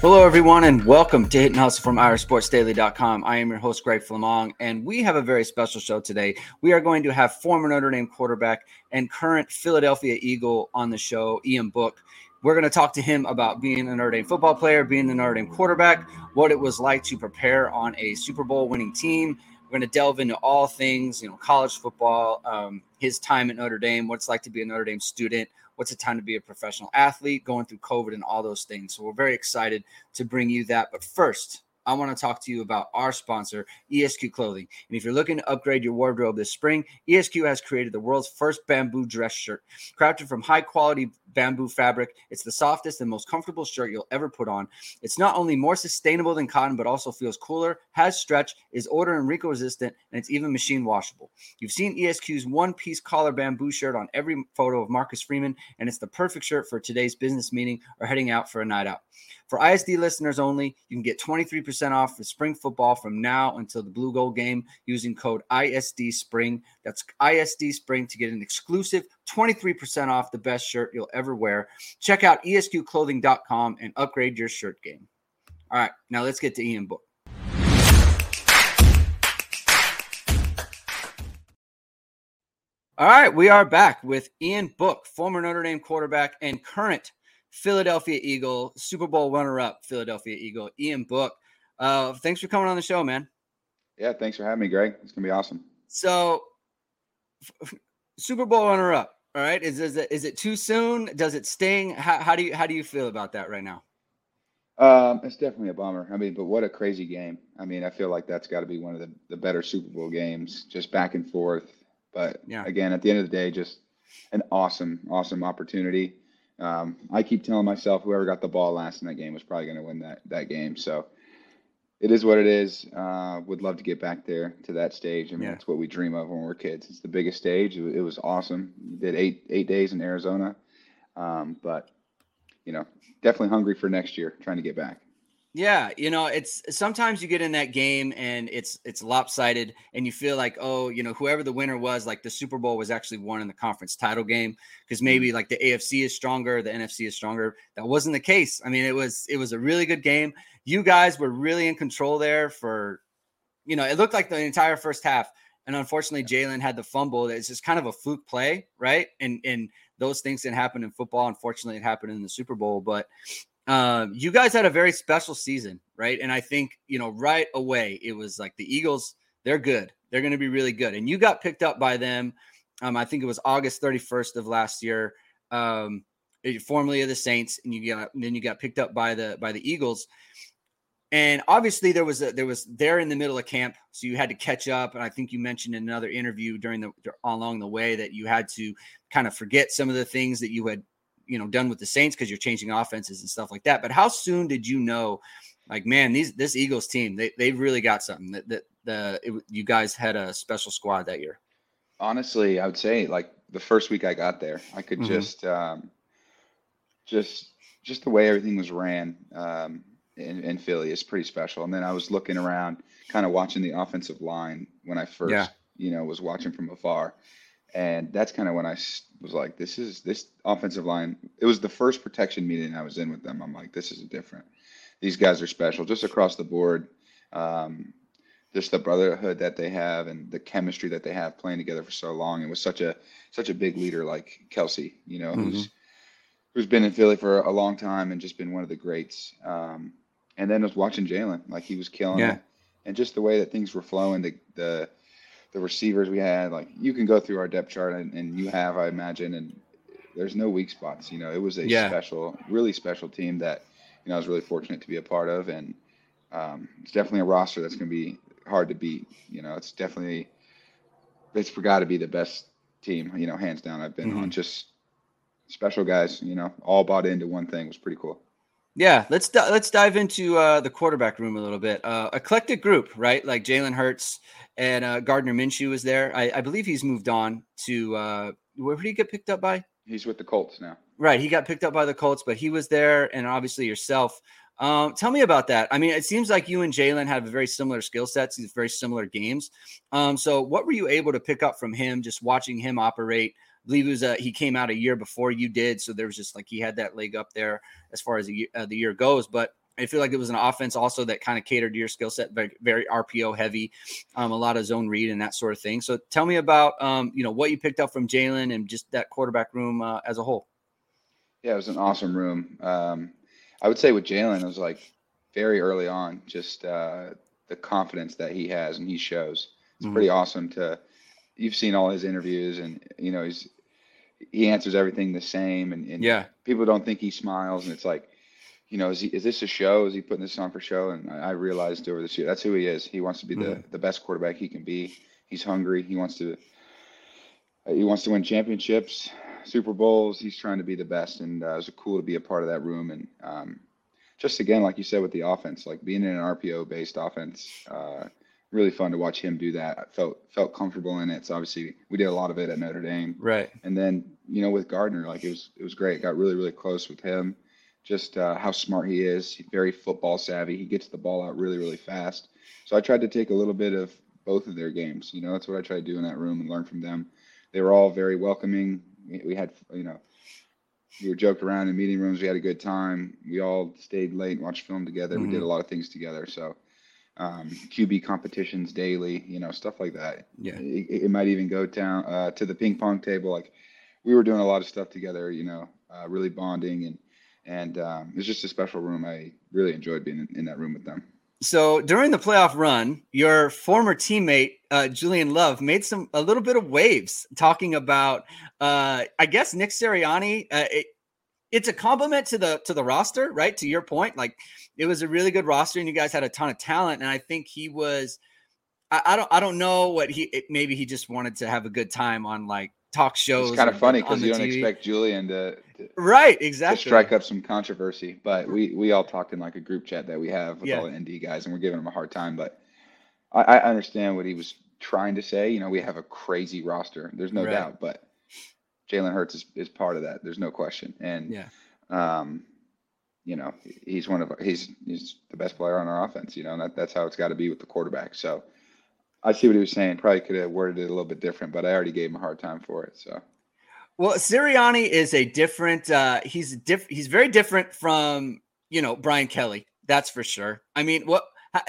Hello, everyone, and welcome to Hit and Hustle from IrishSportsDaily.com. I am your host, Greg Flamong, and we have a very special show today. We are going to have former Notre Dame quarterback and current Philadelphia Eagle on the show, Ian Book. We're going to talk to him about being a Notre Dame football player, being a Notre Dame quarterback, what it was like to prepare on a Super Bowl winning team. We're going to delve into all things, you know, college football, um, his time at Notre Dame, what it's like to be a Notre Dame student, what's it time to be a professional athlete, going through COVID and all those things. So we're very excited to bring you that. But first, I want to talk to you about our sponsor, ESQ Clothing. And if you're looking to upgrade your wardrobe this spring, ESQ has created the world's first bamboo dress shirt. Crafted from high quality bamboo fabric, it's the softest and most comfortable shirt you'll ever put on. It's not only more sustainable than cotton, but also feels cooler, has stretch, is odor and wrinkle resistant, and it's even machine washable. You've seen ESQ's one piece collar bamboo shirt on every photo of Marcus Freeman, and it's the perfect shirt for today's business meeting or heading out for a night out. For ISD listeners only, you can get 23% off for spring football from now until the Blue Gold game using code ISD Spring. That's ISD Spring to get an exclusive 23% off the best shirt you'll ever wear. Check out esqclothing.com and upgrade your shirt game. All right, now let's get to Ian Book. All right, we are back with Ian Book, former Notre Dame quarterback and current Philadelphia Eagle, Super Bowl runner-up Philadelphia Eagle, Ian Book. Uh, thanks for coming on the show, man. Yeah, thanks for having me, Greg. It's gonna be awesome. So, f- Super Bowl runner-up. All right, is is it, is it too soon? Does it sting? How, how do you how do you feel about that right now? Um, it's definitely a bummer. I mean, but what a crazy game. I mean, I feel like that's got to be one of the, the better Super Bowl games, just back and forth. But Yeah. again, at the end of the day, just an awesome, awesome opportunity. Um, I keep telling myself whoever got the ball last in that game was probably going to win that that game. So it is what it is. Uh, would love to get back there to that stage. I mean, Yeah. it's what we dream of when we're kids. It's the biggest stage. It, it was awesome. Did eight eight days in Arizona, um, but you know, definitely hungry for next year. Trying to get back. Yeah, you know, it's sometimes you get in that game and it's it's lopsided and you feel like, oh, you know, whoever the winner was, like the Super Bowl was actually won in the conference title game because mm-hmm. maybe like the AFC is stronger, the NFC is stronger. That wasn't the case. I mean, it was it was a really good game. You guys were really in control there for you know, it looked like the entire first half. And unfortunately, Jalen had the fumble. It's just kind of a fluke play, right? And and those things can happen in football. Unfortunately, it happened in the Super Bowl, but um, you guys had a very special season, right? And I think, you know, right away, it was like the Eagles, they're good. They're going to be really good. And you got picked up by them. Um, I think it was August 31st of last year, um, eh, formerly of the Saints, and you got then you got picked up by the by the Eagles. And obviously there was a there was there in the middle of camp, so you had to catch up. And I think you mentioned in another interview during the along the way that you had to kind of forget some of the things that you had you know done with the Saints because you're changing offenses and stuff like that. But how soon did you know, like, man, these this Eagles team they they've really got something that that the it, you guys had a special squad that year. Honestly, I would say like the first week I got there, I could Mhm. just um, just just the way everything was ran um, in, in Philly is pretty special. And then I was looking around, kind of watching the offensive line when I first, Yeah. you know, was watching from afar. And that's kind of when I was like, this is this offensive line. It was the first protection meeting I was in with them. I'm like, this is different. These guys are special, just across the board. Um, just the brotherhood that they have and the chemistry that they have playing together for so long, and with such a such a big leader like Kelce, you know, who's who's been in Philly for a long time and just been one of the greats. Um, and then I was watching Jalen, like he was killing Yeah. it, and just the way that things were flowing, the the the receivers we had, like you can go through our depth chart and, and you have, I imagine, and there's no weak spots. You know, it was a Yeah. special, really special team that you know I was really fortunate to be a part of, and um, it's definitely a roster that's going to be hard to beat. You know, it's definitely it's got to be the best team. You know, hands down. I've been Mhm. on just special guys. You know, all bought into one thing. It was pretty cool. Yeah, let's di- let's dive into uh, the quarterback room a little bit. Uh, eclectic group, right? Like Jalen Hurts and uh, Gardner Minshew was there. I, I believe he's moved on to uh, where did he get picked up by? He's with the Colts now. Right, he got picked up by the Colts, but he was there, and obviously yourself. Um, tell me about that. I mean, it seems like you and Jalen have very similar skill sets, these very similar games. Um, so, what were you able to pick up from him just watching him operate? I believe it was uh, he came out a year before you did, so there was just like he had that leg up there as far as the, uh, the year goes. But I feel like it was an offense also that kind of catered to your skill set, very, very RPO heavy, um, a lot of zone read and that sort of thing. So tell me about um, you know what you picked up from Jalen and just that quarterback room uh, as a whole. Yeah, it was an awesome room. Um, I would say with Jalen, it was like very early on, just uh, the confidence that he has and he shows. It's mm-hmm. pretty awesome to. You've seen all his interviews, and you know he's he answers everything the same, and, and yeah, people don't think he smiles, and it's like you know, is he is this a show? Is he putting this on for show? And I, I realized over this year that's who he is. He wants to be mm-hmm. the the best quarterback he can be. He's hungry. He wants to he wants to win championships, Super Bowls. He's trying to be the best, and uh, it was cool to be a part of that room. And um, just again, like you said with the offense, like being in an RPO based offense, uh, really fun to watch him do that. I felt felt comfortable in it. So obviously we did a lot of it at Notre Dame, right? And then you know with Gardner, like it was it was great. Got really really close with him just uh, how smart he is. He's very football savvy. He gets the ball out really, really fast. So I tried to take a little bit of both of their games. You know, that's what I tried to do in that room and learn from them. They were all very welcoming. We, we had, you know, we were joked around in meeting rooms. We had a good time. We all stayed late and watched film together. Mm-hmm. We did mm-hmm. a lot of things together. So um, QB competitions daily, you know, stuff like that. Yeah. It, it might even go down uh, to the ping pong table. Like we were doing a lot of stuff together, you know, uh, really bonding and – and um, it was just a special room. I really enjoyed being in, in, that room with them. So during the playoff run, your former teammate uh, Julian Love made some a little bit of waves talking about, uh, I guess Nick Sirianni. Uh, it, it's a compliment to the to the roster, right? To your point, like it was a really good roster, and you guys had a ton of talent. And I think he was. I, I don't. I don't know what he. It, maybe he just wanted to have a good time on like talk shows. It's kind of funny because you don't TV. expect Julian to, to, right exactly to strike up some controversy. But we we all talked in like a group chat that we have with yeah. all the ND guys, and we're giving him a hard time. But I, I, understand what he was trying to say. You know, we have a crazy roster. There's no right. doubt, but Jalen Hurts is, is part of that. There's no question. And yeah, um, you know, he's one of he's he's the best player on our offense. You know, and that, that's how it's got to be with the quarterback. So I see what he was saying. Probably could have worded it a little bit different, but I already gave him a hard time for it. So, well, Sirianni is a different. Uh, he's diff. He's very different from you know Brian Kelly. That's for sure. I mean, what? How,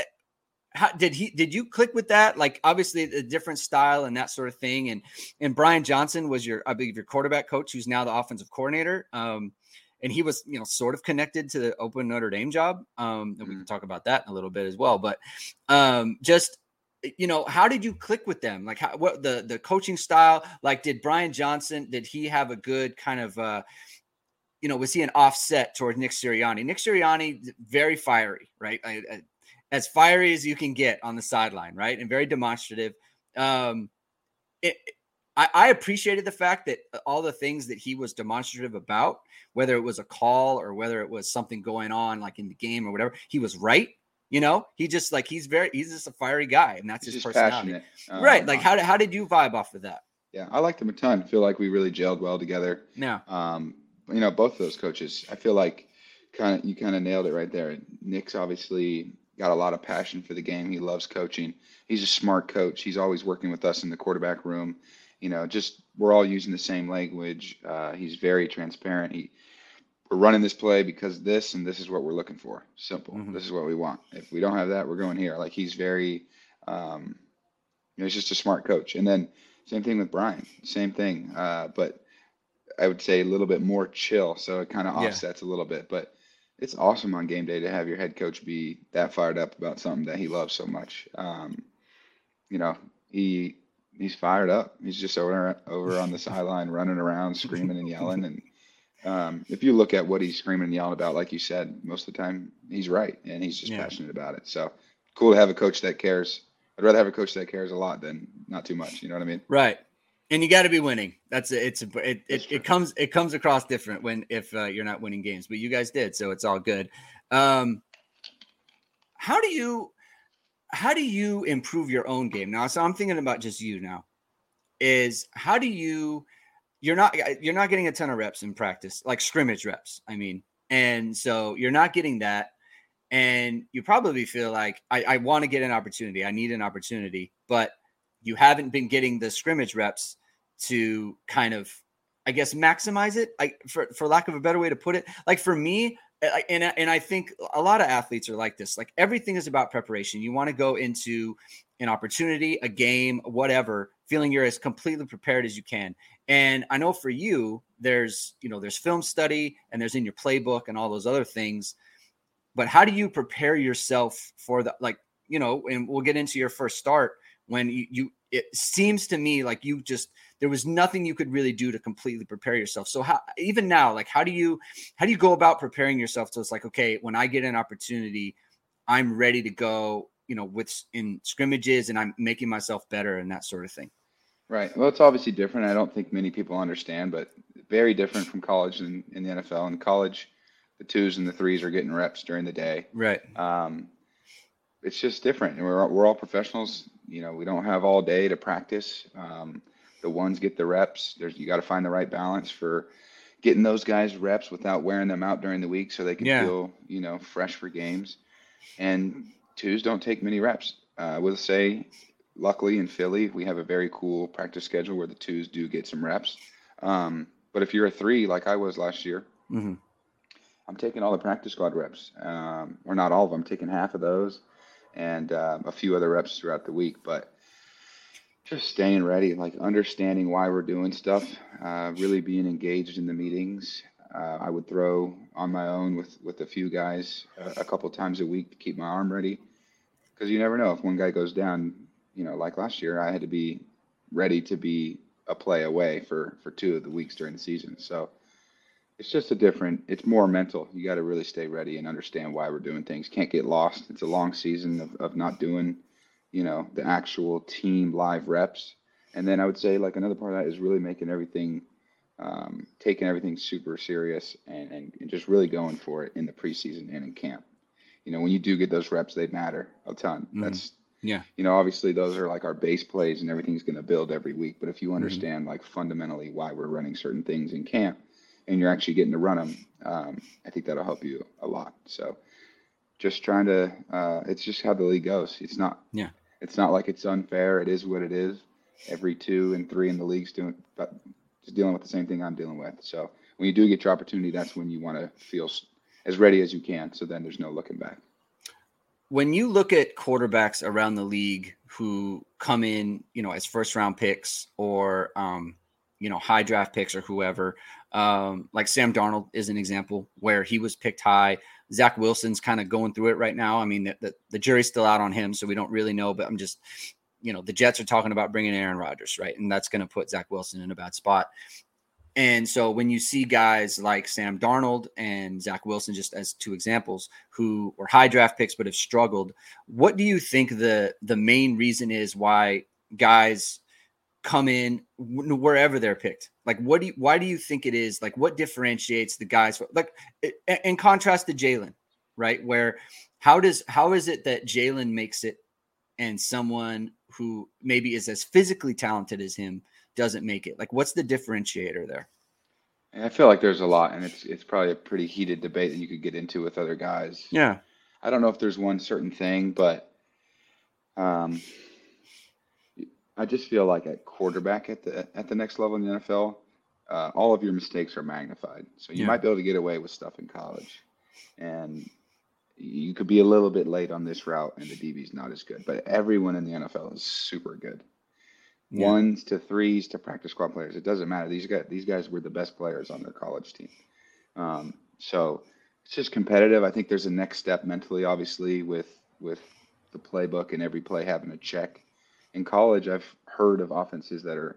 how did he? Did you click with that? Like, obviously, a different style and that sort of thing. And and Brian Johnson was your, I believe, your quarterback coach, who's now the offensive coordinator. Um, and he was, you know, sort of connected to the Open Notre Dame job. Um, and we can mm-hmm. talk about that in a little bit as well. But um, just you know how did you click with them? Like how, what the the coaching style? Like did brian johnson did he have a good kind of uh you know was he an offset towards nick sirianni? Nick sirianni very fiery right? I, I, as fiery as you can get on the sideline right? And very demonstrative. Um it, I, I appreciated the fact that all the things that he was demonstrative about whether it was a call or whether it was something going on like in the game or whatever he was right you know, he just like he's very he's just a fiery guy, and that's he's his personality. Right. Like how did how did you vibe off of that? Yeah, I liked him a ton. I feel like we really gelled well together. Yeah. Um, you know, both those coaches. I feel like kind of you kind of nailed it right there. Nick's obviously got a lot of passion for the game. He loves coaching. He's a smart coach. He's always working with us in the quarterback room. You know, just we're all using the same language. Uh, he's very transparent. He we're running this play because this and this is what we're looking for. Simple. Mm-hmm. This is what we want. If we don't have that, we're going here. Like he's very, um, you know, he's just a smart coach. And then same thing with Brian. Same thing, uh, but I would say a little bit more chill. So it kind of offsets yeah. a little bit. But it's awesome on game day to have your head coach be that fired up about something that he loves so much. Um, you know, he he's fired up. He's just over over on the sideline, running around, screaming and yelling, and um, if you look at what he's screaming and yelling about, like you said, most of the time he's right and he's just yeah. passionate about it. So cool to have a coach that cares. I'd rather have a coach that cares a lot than not too much. You know what I mean? Right. And you got to be winning. That's a, it's a, it, it, it, comes it comes across different when if uh, you're not winning games, but you guys did, so it's all good. Um, how do you how do you improve your own game now? So I'm thinking about just you now. Is how do you you're not you're not getting a ton of reps in practice, like scrimmage reps. I mean, and so you're not getting that, and you probably feel like I, I want to get an opportunity. I need an opportunity, but you haven't been getting the scrimmage reps to kind of, I guess, maximize it. I for for lack of a better way to put it. Like for me, and and I think a lot of athletes are like this. Like everything is about preparation. You want to go into an opportunity, a game, whatever, feeling you're as completely prepared as you can. And I know for you, there's you know there's film study and there's in your playbook and all those other things. But how do you prepare yourself for the like you know? And we'll get into your first start when you, you it seems to me like you just there was nothing you could really do to completely prepare yourself so how even now like how do you how do you go about preparing yourself so it's like okay when i get an opportunity i'm ready to go you know with in scrimmages and i'm making myself better and that sort of thing right well it's obviously different i don't think many people understand but very different from college and in the nfl in college the twos and the threes are getting reps during the day right um, it's just different and we're, we're all professionals you know, we don't have all day to practice. Um, the ones get the reps. There's you got to find the right balance for getting those guys reps without wearing them out during the week, so they can yeah. feel you know fresh for games. And twos don't take many reps. Uh, I will say, luckily in Philly, we have a very cool practice schedule where the twos do get some reps. Um, but if you're a three like I was last year, mm-hmm. I'm taking all the practice squad reps, um, or not all of them. I'm taking half of those and uh, a few other reps throughout the week. But just staying ready, like understanding why we're doing stuff, uh, really being engaged in the meetings. Uh, I would throw on my own with with a few guys a, a couple times a week to keep my arm ready, because you never know if one guy goes down. You know, like last year, I had to be ready to be a play away for for two of the weeks during the season. So it's just a different it's more mental. You got to really stay ready and understand why we're doing things. Can't get lost. It's a long season of, of not doing you know the actual team live reps. And then i would say like another part of that is really making everything um, taking everything super serious and, and, and just really going for it in the preseason and in camp. You know when you do get those reps they matter a ton. Mm-hmm. that's yeah you know obviously those are like our base plays and everything's going to build every week but if you mm-hmm. understand mm-hmm. like fundamentally why we're running certain things in camp and you're actually getting to run them, um, I think that'll help you a lot. So just trying to, uh, it's just how the league goes. It's not, yeah, it's not like it's unfair. It is what it is. Every two and three in the league's doing, but just dealing with the same thing I'm dealing with. So when you do get your opportunity, that's when you want to feel as ready as you can. So then there's no looking back. When you look at quarterbacks around the league who come in, you know, as first round picks or, um, you know, high draft picks or whoever, um, like Sam Darnold is an example where he was picked high. Zach Wilson's kind of going through it right now. I mean, the, the, the, jury's still out on him, so we don't really know. But I'm just, you know, the Jets are talking about bringing Aaron Rodgers, right? And that's going to put Zach Wilson in a bad spot. And so when you see guys like Sam Darnold and Zach Wilson, just as two examples, who were high draft picks but have struggled, what do you think the the main reason is why guys come in wherever they're picked? Like, what do you, why do you think it is? Like, what differentiates the guys? Like, in contrast to Jalen, right? Where how does how is it that Jalen makes it, and someone who maybe is as physically talented as him doesn't make it? Like, what's the differentiator there? I feel like there's a lot, and it's it's probably a pretty heated debate that you could get into with other guys. Yeah, I don't know if there's one certain thing, but um, I just feel like at quarterback at the at the next level in the NFL, uh, all of your mistakes are magnified. So you yeah. might be able to get away with stuff in college, and you could be a little bit late on this route, and the DB's not as good. But everyone in the NFL is super good. Yeah. Ones to threes to practice squad players. It doesn't matter. These guys these guys were the best players on their college team. Um, so it's just competitive. I think there's a next step mentally, obviously, with with the playbook and every play having a check in college, I've heard of offenses that are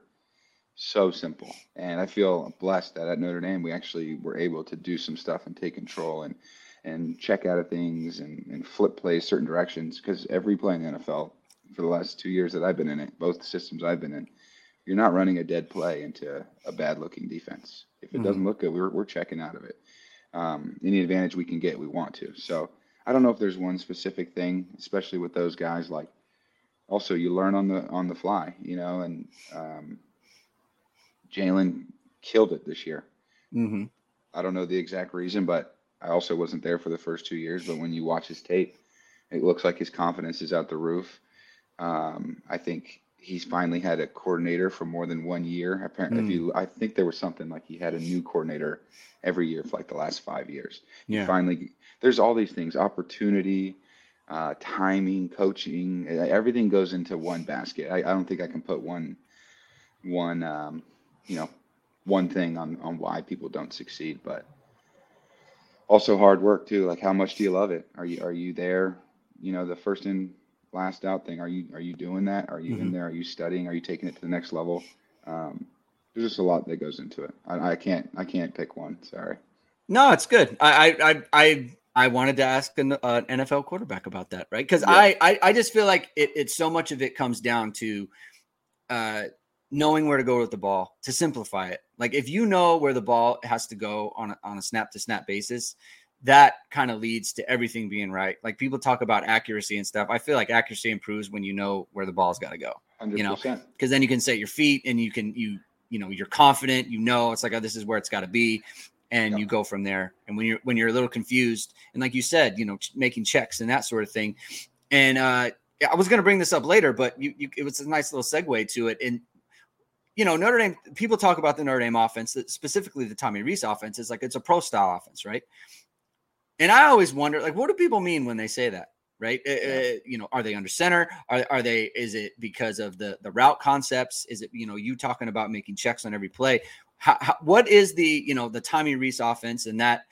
so simple, and I feel blessed that at Notre Dame we actually were able to do some stuff and take control and and check out of things and, and flip plays certain directions because every play in the NFL for the last two years that I've been in it, both systems I've been in, you're not running a dead play into a bad looking defense. If it mm-hmm. doesn't look good, we're, we're checking out of it. Um, any advantage we can get, we want to. So I don't know if there's one specific thing, especially with those guys like also you learn on the on the fly, you know, and um, Jalen killed it this year. Mm-hmm. I don't know the exact reason, but I also wasn't there for the first two years. But when you watch his tape, it looks like his confidence is out the roof. Um, I think he's finally had a coordinator for more than one year. Apparently, mm. if you, I think there was something like he had a new coordinator every year for like the last five years. Yeah. He finally, there's all these things: opportunity, uh, timing, coaching. Everything goes into one basket. I, I don't think I can put one, one, um, you know, one thing on on why people don't succeed, but also hard work too. Like, how much do you love it? Are you are you there? You know, the first in last out thing. Are you are you doing that? Are you mm-hmm. in there? Are you studying? Are you taking it to the next level? Um, there's just a lot that goes into it. I, I can't I can't pick one. Sorry. No, it's good. I I I I wanted to ask an uh, NFL quarterback about that, right? Because yeah. I, I I just feel like it, it's so much of it comes down to uh, knowing where to go with the ball. To simplify it, like if you know where the ball has to go on a, on a snap to snap basis, that kind of leads to everything being right. Like people talk about accuracy and stuff. I feel like accuracy improves when you know where the ball's got to go. 100%. You know, because then you can set your feet and you can you you know you're confident. You know, it's like oh, this is where it's got to be, and yep. you go from there. And when you're when you're a little confused, and like you said, you know, making checks and that sort of thing. And uh, I was going to bring this up later, but you, you it was a nice little segue to it. And you know, Notre Dame. People talk about the Notre Dame offense, specifically the Tommy Rees offense, is like it's a pro style offense, right? And I always wonder, like, what do people mean when they say that? Right? Uh, yeah. Uh, you know, are they under center? Are, are they? Is it because of the the route concepts? Is it you know you talking about making checks on every play? How, how, what is the you know the Tommy Rees offense and that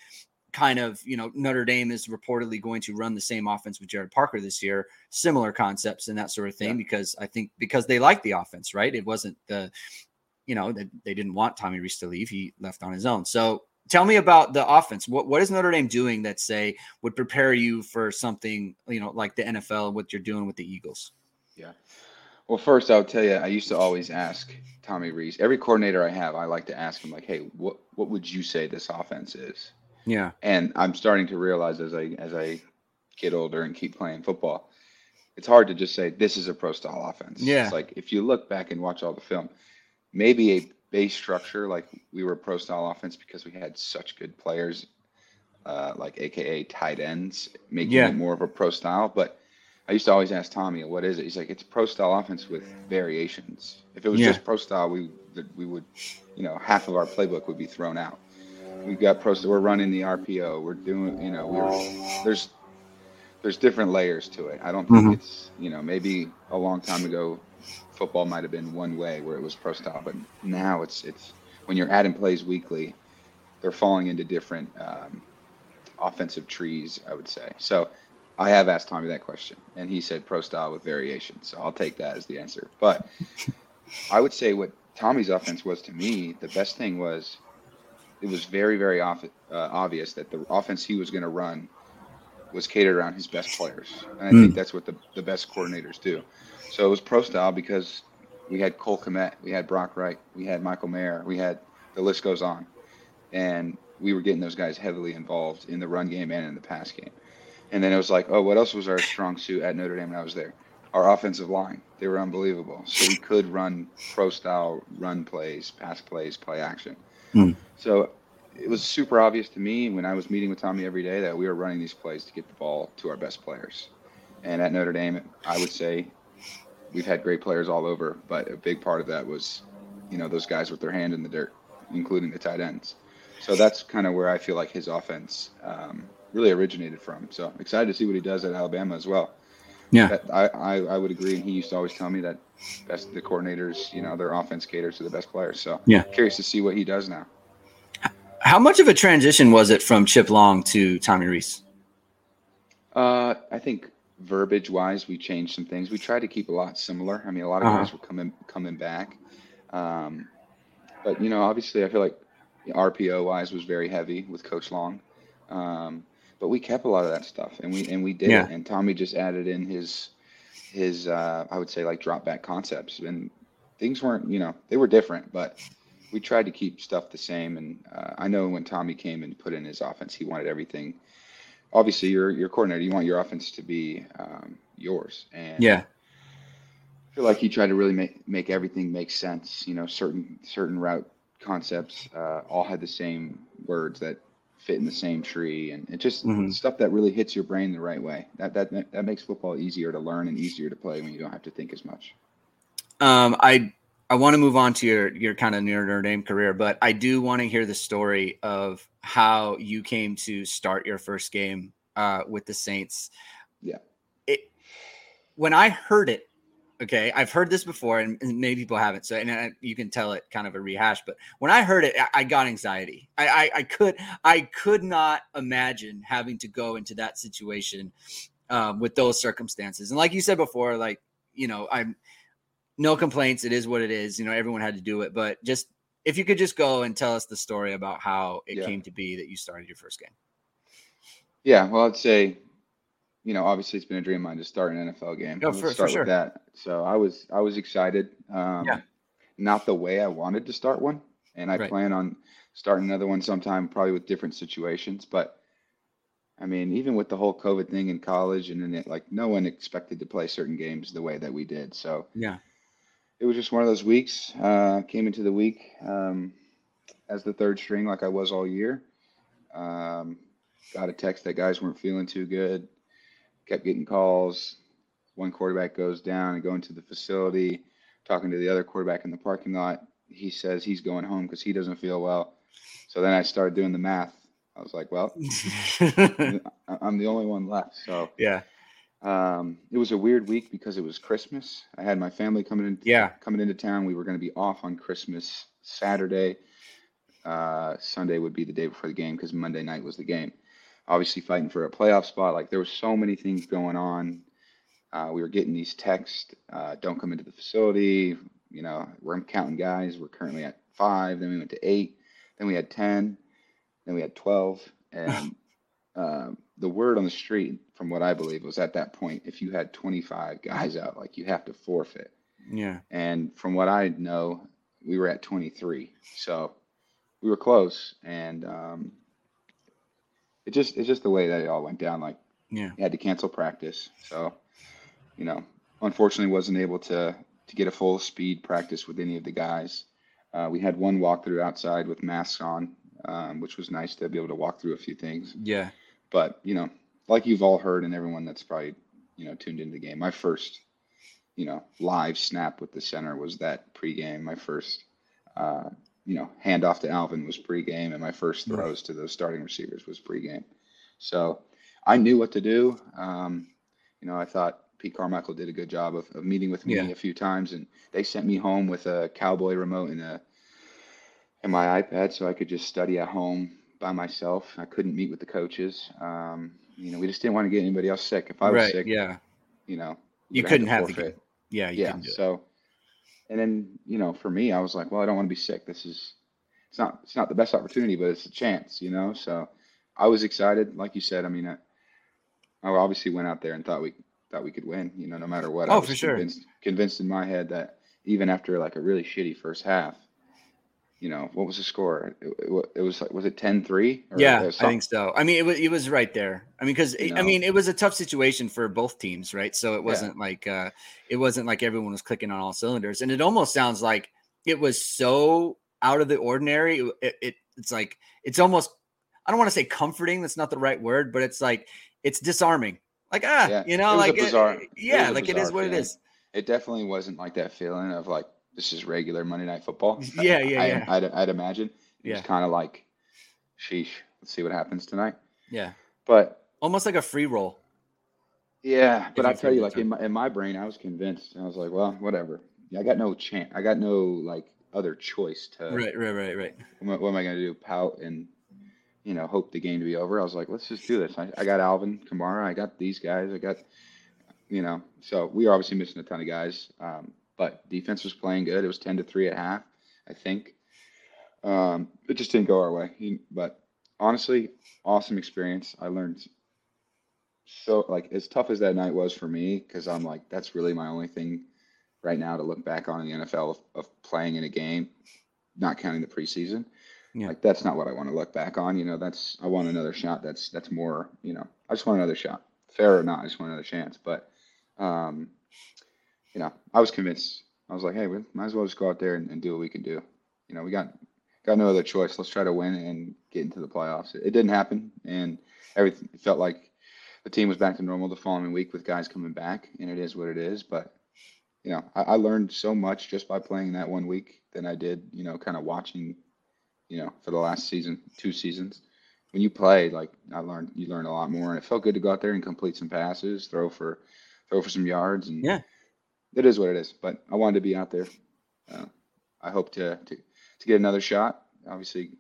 kind of you know Notre Dame is reportedly going to run the same offense with Gerad Parker this year, similar concepts and that sort of thing. Yeah. Because I think because they like the offense, right? It wasn't the you know they, they didn't want Tommy Rees to leave; he left on his own. So tell me about the offense. What what is Notre Dame doing that say would prepare you for something you know like the NFL? What you're doing with the Eagles? Yeah. Well, first I'll tell you, I used to always ask Tommy Rees. Every coordinator I have, I like to ask him like, "Hey, what what would you say this offense is?" Yeah. And I'm starting to realize as I as I get older and keep playing football, it's hard to just say this is a pro style offense. Yeah. It's like if you look back and watch all the film, maybe a base structure, like we were pro style offense because we had such good players, uh, like AKA tight ends, making yeah. it more of a pro style. But I used to always ask Tommy, "What is it?" He's like, "It's pro style offense with variations. If it was yeah. just pro style, we we would, you know, half of our playbook would be thrown out. We've got pro. We're running the RPO. We're doing, you know, we're there's there's different layers to it. I don't think mm-hmm. it's, you know, maybe a long time ago football might have been one way where it was pro style, but now it's it's when you're adding plays weekly, they're falling into different um, offensive trees. I would say. So I have asked Tommy that question, and he said pro style with variation. So I'll take that as the answer. But I would say what Tommy's offense was to me, the best thing was it was very very off, uh, obvious that the offense he was going to run was catered around his best players, and I mm. think that's what the, the best coordinators do. So it was pro style because we had Cole Kmet, we had Brock Wright, we had Michael Mayer, we had the list goes on, and we were getting those guys heavily involved in the run game and in the pass game. And then it was like, oh, what else was our strong suit at Notre Dame when I was there? Our offensive line. They were unbelievable. So we could run pro style run plays, pass plays, play action. Mm. So it was super obvious to me when I was meeting with Tommy every day that we were running these plays to get the ball to our best players. And at Notre Dame, I would say we've had great players all over, but a big part of that was, you know, those guys with their hand in the dirt, including the tight ends. So that's kind of where I feel like his offense um, really originated from. So I'm excited to see what he does at Alabama as well. Yeah, that, I, I, I would agree. And he used to always tell me that best the coordinators, you know, their offense caters to the best players. So yeah, curious to see what he does now. How much of a transition was it from Chip Long to Tommy Rees? Uh, I think verbiage wise, we changed some things. We tried to keep a lot similar. I mean, a lot of uh-huh. guys were coming coming back, um, but you know, obviously, I feel like RPO wise was very heavy with Coach Long, um, but we kept a lot of that stuff, and we and we did yeah. And Tommy just added in his his uh, I would say like drop back concepts, and things weren't you know they were different, but we tried to keep stuff the same. And uh, I know when Tommy came and put in his offense, he wanted everything obviously you're your coordinator. You want your offense to be um, yours. And yeah, I feel like he tried to really make make everything make sense. You know, certain certain route concepts uh, all had the same words that fit in the same tree, and it just mm-hmm. stuff that really hits your brain the right way. That that that makes football easier to learn and easier to play when you don't have to think as much. Um, I I want to move on to your your kind of Notre Dame career, but I do want to hear the story of how you came to start your first game uh, with the Saints. Yeah. It when I heard it, okay, I've heard this before, and, and many people haven't. So, and I, you can tell it kind of a rehash. But when I heard it, I, I got anxiety. I, I, I could I could not imagine having to go into that situation um, with those circumstances. And like you said before, like you know, I'm no complaints. It is what it is. You know, everyone had to do it, but just if you could just go and tell us the story about how it Yeah. came to be that you started your first game. Yeah, well, I'd say, you know, obviously it's been a dream of mine to start an NFL game. Oh, Let's for- for start sure. with that. So I was I was excited. Um, Yeah. Not the way I wanted to start one, and I Right. plan on starting another one sometime, probably with different situations. But I mean, even with the whole COVID thing in college, and then it, like no one expected to play certain games the way that we did. So Yeah. It was just one of those weeks. Uh, came into the week um, as the third string, like I was all year. Um, got a text that guys weren't feeling too good. Kept getting calls. One quarterback goes down and going to the facility, talking to the other quarterback in the parking lot. He says he's going home because he doesn't feel well. So then I started doing the math. I was like, well, I'm the only one left. So yeah. Um, it was a weird week because it was Christmas. I had my family coming in, Yeah. coming into town. We were going to be off on Christmas Saturday. Uh, Sunday would be the day before the game because Monday night was the game. Obviously, fighting for a playoff spot. Like there were so many things going on. Uh, we were getting these texts. Uh, don't come into the facility. You know, we're counting guys. We're currently at five. Then we went to eight. Then we had ten. Then we had twelve. And um, the word on the street, from what I believe, was at that point, if you had 25 guys out, like you have to forfeit. Yeah. And from what I know, we were at 23, so we were close. And um, it just it's just the way that it all went down. Like Yeah. you had to cancel practice, so you know, unfortunately, wasn't able to to get a full speed practice with any of the guys. Uh, we had one walkthrough outside with masks on, um, which was nice to be able to walk through a few things. Yeah. But you know, like you've all heard, and everyone that's probably you know tuned into the game, my first you know live snap with the center was that pregame. My first uh, you know handoff to Alvin was pregame, and my first throws to those starting receivers was pregame. So I knew what to do. Um, you know, I thought Pete Carmichael did a good job of, of meeting with me Yeah. a few times, and they sent me home with a cowboy remote and a and my iPad so I could just study at home by myself. I couldn't meet with the coaches. Um, you know, we just didn't want to get anybody else sick. If I was right. sick, Yeah. you know, You couldn't to have the. Yeah. You Yeah. couldn't it. So, and then you know, for me, I was like, well, I don't want to be sick. This is it's not it's not the best opportunity, but it's a chance, you know. So, I was excited, like you said. I mean, I, I obviously went out there and thought we thought we could win. You know, no matter what. I Oh, was for sure. Convinced, convinced in my head that even after like a really shitty first half, you know, what was the score? It, it, it was like was it 10-3? Yeah, I think so. I mean, it was it was right there. I mean, because You I mean, it was a tough situation for both teams, right? So it wasn't like uh it wasn't like everyone was clicking on all cylinders, and it almost sounds like it was so out of the ordinary. It, it, it it's like it's almost I don't want to say comforting. That's not the right word, but it's like it's disarming. Like ah, Yeah, you know, it like it- bizarre- it yeah, like it is what it feeling. is. It definitely wasn't like that feeling of like this is regular Monday Night Football. Yeah, yeah, I, yeah. I'd, I'd imagine Yeah. kind of like, sheesh, let's see what happens tonight. Yeah, But almost like a free roll. yeah, but I tell you, like in my in my brain, I was convinced. I was like, well, whatever. Yeah, I got no chance. I got no like other choice to. Right, right, right, right. What, am I- what am I going to do? Pout and you know hope the game to be over? I was like, let's just do this. I, I got Alvin Kamara. I got these guys. I got you know. So we are obviously missing a ton of guys, um, but defense was playing good. It was ten to three at half, I think. Um, it just didn't go our way. But honestly, awesome experience. I learned so like as tough as that night was for me because I'm like that's really my only thing right now to look back on in the NFL of, of playing in a game, not counting the preseason. Yeah. Like that's not what I want to look back on. You know, that's I want another shot. That's that's more. You know, I just want another shot, fair or not. I just want another chance. But, um, you know, I was convinced. I was like, hey, we might as well just go out there and, and do what we can do. You know, we got got no other choice. Let's try to win and get into the playoffs. It, it didn't happen, and everything it felt like the team was back to normal the following week with guys coming back, and it is what it is. But you know, I, I learned so much just by playing that one week than I did, you know, kind of watching, you know, for the last season, two seasons. When you play, like I learned, you learn a lot more, and it felt good to go out there and complete some passes, throw for, throw for some yards, and yeah, it is what it is. But I wanted to be out there. Uh, I hope to, to to get another shot. Obviously,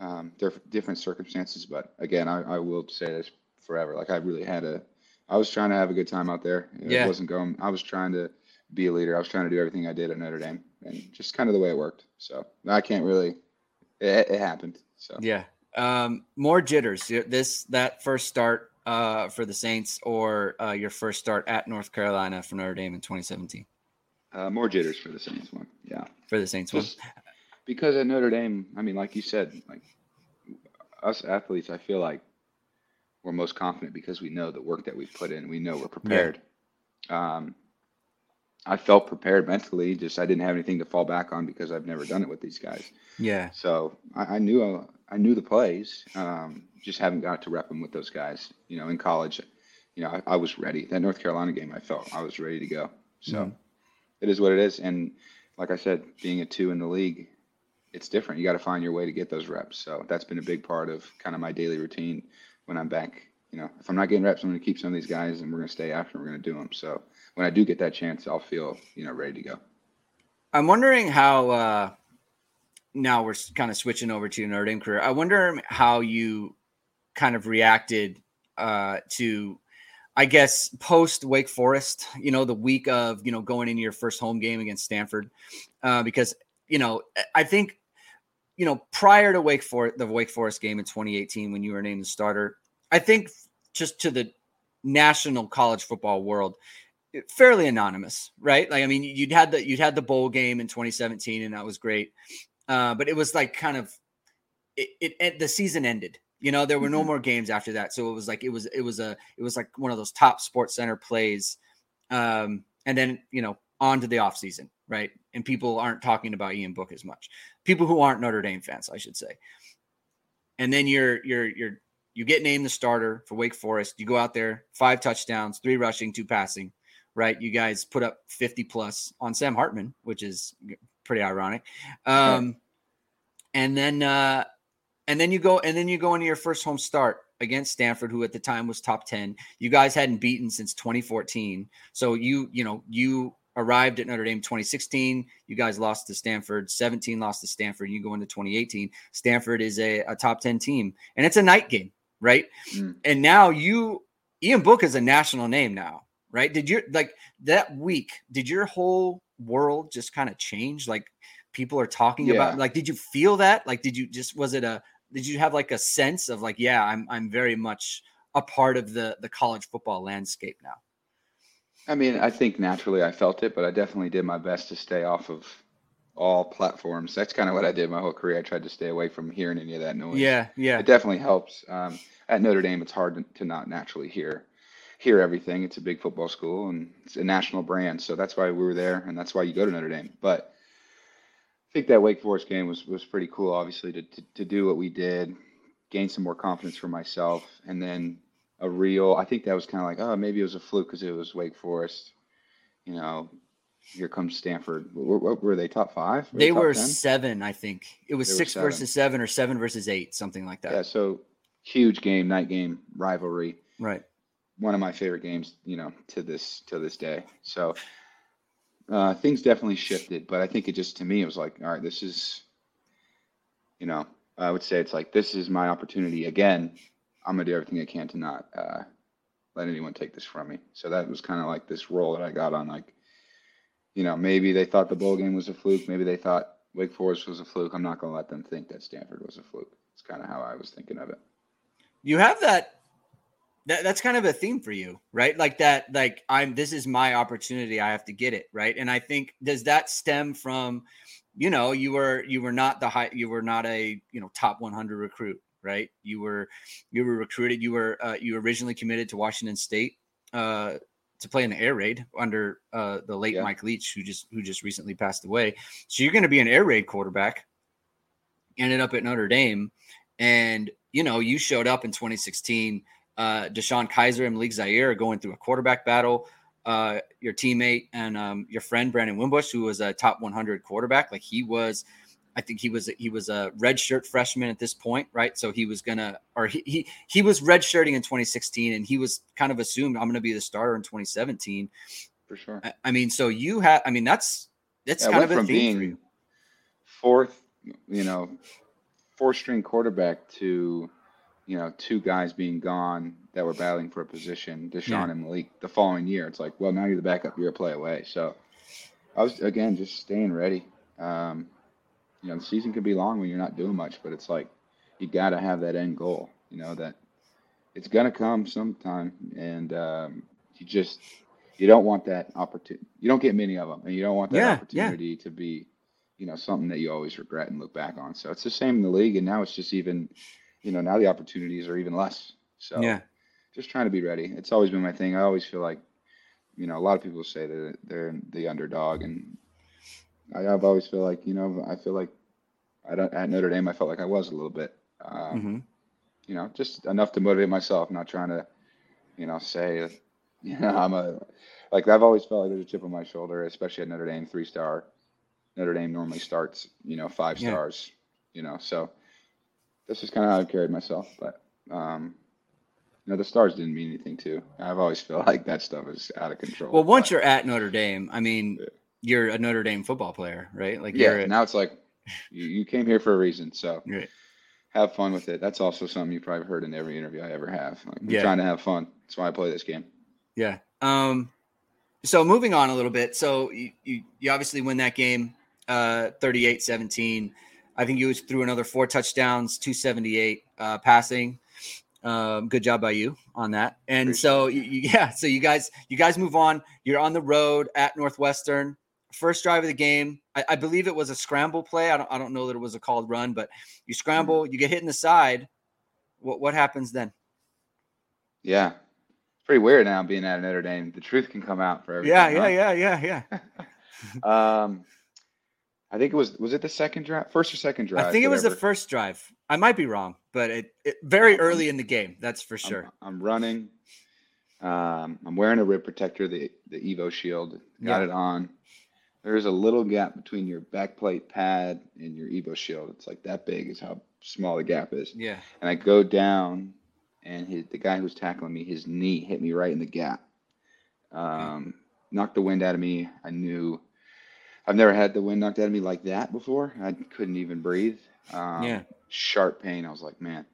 um, different circumstances, but again, I, I will say this forever. Like I really had a, I was trying to have a good time out there. It yeah. wasn't going. I was trying to be a leader. I was trying to do everything I did at Notre Dame, and just kind of the way it worked. So I can't really. It, it happened. So yeah, um, more jitters. This that first start uh, for the Saints, or uh, your first start at North Carolina for Notre Dame in 2017. Uh, more jitters for the Saints one. Yeah, for the Saints just one. Because at Notre Dame, I mean, like you said, like us athletes, I feel like we're most confident because we know the work that we've put in. We know we're prepared. Yeah. Um, I felt prepared mentally. Just I didn't have anything to fall back on because I've never done it with these guys. Yeah. So I, I knew uh, I knew the plays. Um, just haven't got to rep them with those guys. You know, in college, you know, I, I, was ready. That North Carolina game, I felt I was ready to go. So mm-hmm. it is what it is. And like I said, being a two in the league, it's different. You got to find your way to get those reps. So that's been a big part of kind of my daily routine when I'm back. You know, if I'm not getting reps, I'm going to keep some of these guys, and we're going to stay after. And we're going to do them. So when I do get that chance, I'll feel you know ready to go. I'm wondering how. uh now we're kind of switching over to your Notre Dame career. I wonder how you kind of reacted uh, to, I guess, post Wake Forest. You know, the week of you know going into your first home game against Stanford, uh, because you know I think you know, prior to Wake Forest, the Wake Forest game in 2018, when you were named the starter, I think just to the national college football world, fairly anonymous, right? Like, I mean, you'd had the you'd had the bowl game in 2017, and that was great, uh, but it was like kind of it, it, it the season ended. You know, there were no mm-hmm. more games after that, so it was like it was it was a it was like one of those top Sports Center plays, um, and then you know on to the off season, right? And people aren't talking about Ian Book as much. People who aren't Notre Dame fans, I should say. And then you're you're you're you get named the starter for Wake Forest. You go out there, five touchdowns, three rushing, two passing, right? You guys put up 50 plus on Sam Hartman, which is pretty ironic. Um, and then uh, and then you go and then you go into your first home start against Stanford, who at the time was top 10. You guys hadn't beaten since 2014. So you, you know, you arrived at Notre Dame 2016. You guys lost to Stanford. 17 lost to Stanford. You go into 2018. Stanford is a, a top 10 team, and it's a night game, right? Mm. And now you, Ian Book is a national name now, right? Did you like that week? Did your whole world just kind of change? Like people are talking yeah. about, like, did you feel that? Like, did you just, was it a, did you have like a sense of like, yeah, I'm, I'm very much a part of the, the college football landscape now? I mean, I think naturally I felt it, but I definitely did my best to stay off of all platforms. That's kind of what I did my whole career. I tried to stay away from hearing any of that noise. Yeah, yeah. It definitely helps. Um, at Notre Dame, it's hard to, to, not naturally hear hear everything. It's a big football school and it's a national brand, so that's why we were there, and that's why you go to Notre Dame. But I think that Wake Forest game was was pretty cool. Obviously, to to, to do what we did, gain some more confidence for myself, and then a real. I think that was kind of like, oh, maybe it was a fluke because it was Wake Forest. You know, here comes Stanford. What, what were they? Top five? Were they, they were 10? seven, I think. It was they six seven. versus seven or seven versus eight, something like that. Yeah. So huge game, night game rivalry. Right. One of my favorite games, you know, to this to this day. So uh, things definitely shifted, but I think it just to me it was like, all right, this is, you know, I would say it's like this is my opportunity again I'm gonna do everything I can to not uh, let anyone take this from me. So that was kind of like this role that I got on. Like, you know, maybe they thought the bowl game was a fluke. Maybe they thought Wake Forest was a fluke. I'm not gonna let them think that Stanford was a fluke. It's kind of how I was thinking of it. You have that. That, that's kind of a theme for you, right? Like that, like I'm. This is my opportunity. I have to get it right. And I think does that stem from, you know, you were you were not the high, you were not a you know top 100 recruit right? You were you were recruited. You were uh, you originally committed to Washington State uh, to play in the air raid under uh, the late yeah. Mike Leach, who just who just recently passed away. So you're going to be an air raid quarterback. Ended up at Notre Dame, and you know you showed up in 2016. Uh, DeShone Kizer and Malik Zaire are going through a quarterback battle. uh, your teammate and um, your friend Brandon Wimbush, who was a top 100 quarterback. Like he was, I think he was he was a redshirt freshman at this point, right? So he was gonna, or he he, he was redshirting in 2016, and he was kind of assumed I'm gonna be the starter in 2017. For sure. I, I mean, so you had, I mean, that's that's Yeah, kind of a from theme for you. being fourth, you know, four string quarterback to, you know, two guys being gone that were battling for a position, DeShone Yeah. and Malik. The following year, it's like, well, now you're the backup, you're a play away. So I was again just staying ready. Um, you know, the season can be long when you're not doing much, but it's like you got to have that end goal. You know that it's gonna come sometime, and um, you just you don't want that opportunity. You don't get many of them, and you don't want that Yeah, yeah. opportunity to be, you know, something that you always regret and look back on. So it's the same in the league, and now it's just even, you know, now the opportunities are even less. So Yeah, just trying to be ready. It's always been my thing. I always feel like, you know, a lot of people say that they're the underdog, and I, I've always feel like, you know, I feel like I don't, at Notre Dame, I felt like I was a little bit, um, hmm you know, just enough to motivate myself, not trying to, you know, say, you know, I'm a, like I've always felt like there's a chip on my shoulder, especially at Notre Dame, three star. Notre Dame normally starts, you know, five Yeah. stars, you know, so this is kind of how I've carried myself, but, um, you know, the stars didn't mean anything to. I've always felt like that stuff is out of control. Well, once but- you're at Notre Dame, I mean, you're a Notre Dame football player, right? Like you're yeah, now it's like you, you came here for a reason, so Right. have fun with it. That's also something you probably heard in every interview I ever have. Like, I'm Yeah. trying to have fun. That's why I play this game. Yeah. Um, so moving on a little bit. So you, you, you obviously win that game, uh, 38 17. I think you was threw another four touchdowns, 278 uh, passing. Um, good job by you on that. And so, you, yeah, so you guys, you guys move on. You're on the road at Northwestern. First drive of the game, I, I believe it was a scramble play. I don't, I don't know that it was a called run, but you scramble, you get hit in the side. What, what happens then? Yeah. It's pretty weird now being at Notre Dame. The truth can come out for everything. Yeah, yeah, yeah, yeah, yeah. yeah. Um, I think it was was it the second drive, first or second drive? I think it was the first drive. I might be wrong, but it, it very early in the game. That's for I'm- sure. I'm, running. Um, I'm wearing a rib protector, the the EvoShield. Got Yeah. it on. There's a little gap between your backplate pad and your EvoShield. It's like that big is how small the gap is. Yeah. And I go down, and his, the guy who's tackling me, his knee hit me right in the gap. Um, knocked the wind out of me. I knew I've never had the wind knocked out of me like that before. I couldn't even breathe. Um, Yeah. Sharp pain. I was like, man,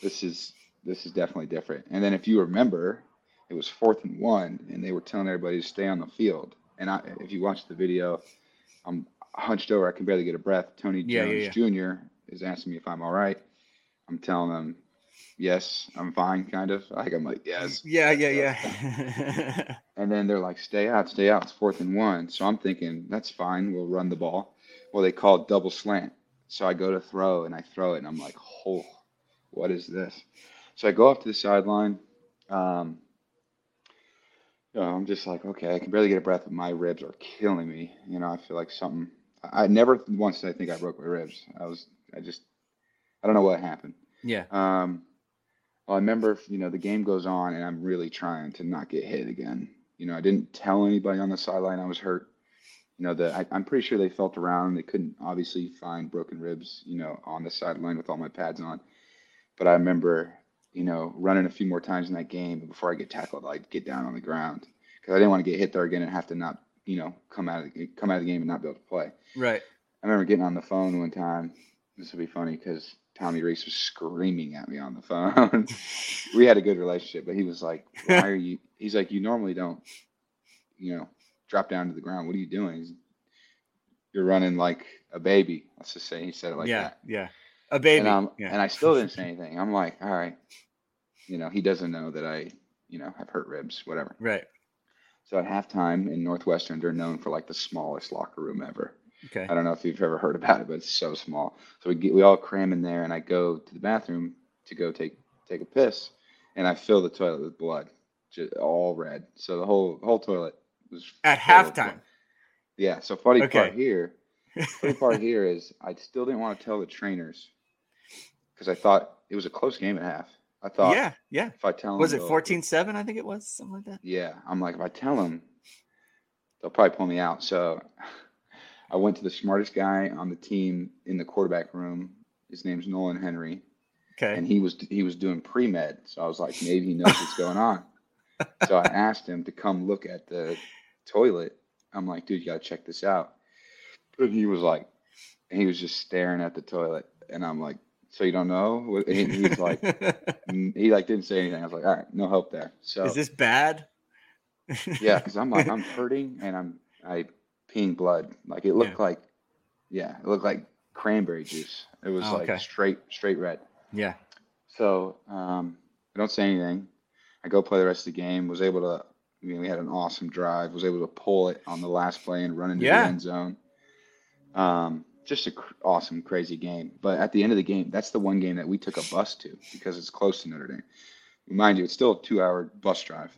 this is this is definitely different. And then if you remember, it was fourth and one, and they were telling everybody to stay on the field. And I, if you watch the video, I'm hunched over. I can barely get a breath. Tony Yeah, yeah, Jones Jr. is asking me if I'm all right. I'm telling him, yes, I'm fine, kind of. Like I'm like, yes. Yeah, yeah, yeah. And then they're like, stay out, stay out. It's fourth and one. So I'm thinking, that's fine. We'll run the ball. Well, they call it double slant. So I go to throw and I throw it and I'm like, oh, what is this? So I go up to the sideline. Um, you know, I'm just like, okay, I can barely get a breath, but my ribs are killing me. You know, I feel like something. I never once did I think I broke my ribs. I was, I just, I don't know what happened. yeah. Um, I remember, you know, the game goes on and I'm really trying to not get hit again. You know, I didn't tell anybody on the sideline I was hurt. You know, the, I, I'm pretty sure they felt around. They couldn't obviously find broken ribs, you know, on the sideline with all my pads on. But I remember, you know, running a few more times in that game. But before I get tackled, I'd get down on the ground because I didn't want to get hit there again and have to not, you know, come out of the, come out of the game and not be able to play. Right. I remember getting on the phone one time. This would be funny because Tommy Rees was screaming at me on the phone. we had a good relationship, but he was like, "Why are you?" He's like, "You normally don't, you know, drop down to the ground. What are you doing? He's- You're running like a baby." Let's just say he said it like yeah, that. yeah. A baby. And yeah. and I still didn't say anything. I'm like, "All right," you know, he doesn't know that I, you know, have hurt ribs, whatever. right. So at halftime in Northwestern, they're known for like the smallest locker room ever. Okay. I don't know if you've ever heard about it, but it's so small. So we get, we all cram in there, and I go to the bathroom to go take take a piss, and I fill the toilet with blood, just all red. So the whole whole toilet was At full of blood. halftime. Yeah. So funny part here, funny part here is I still didn't want to tell the trainers because I thought it was a close game at half. I thought, yeah, yeah. if I tell them, Was it 14-7? I think it was something like that. Yeah, I'm like, if I tell them, they'll probably pull me out. So I went to the smartest guy on the team in the quarterback room. His name's Nolan Henry, Okay. and he was he was doing pre med. So I was like, maybe he knows what's going on. So I asked him to come look at the toilet. I'm like, dude, you gotta check this out. And he was like, he was just staring at the toilet, and I'm like, so you don't know? And he's like, he like didn't say anything. I was like, all right, no help there. So Is this bad? yeah, because I'm like I'm hurting and I'm I peeing blood. Like it looked Yeah. like yeah, it looked like cranberry juice. It was Oh, like okay. straight straight red. yeah. So um, I don't say anything. I go play the rest of the game. Was able to. I mean, we had an awesome drive. Was able to pull it on the last play and run into Yeah. the end zone. Um, just a cr- awesome, crazy game. But at the end of the game, that's the one game that we took a bus to because it's close to Notre Dame. Mind you, it's still a two-hour bus drive.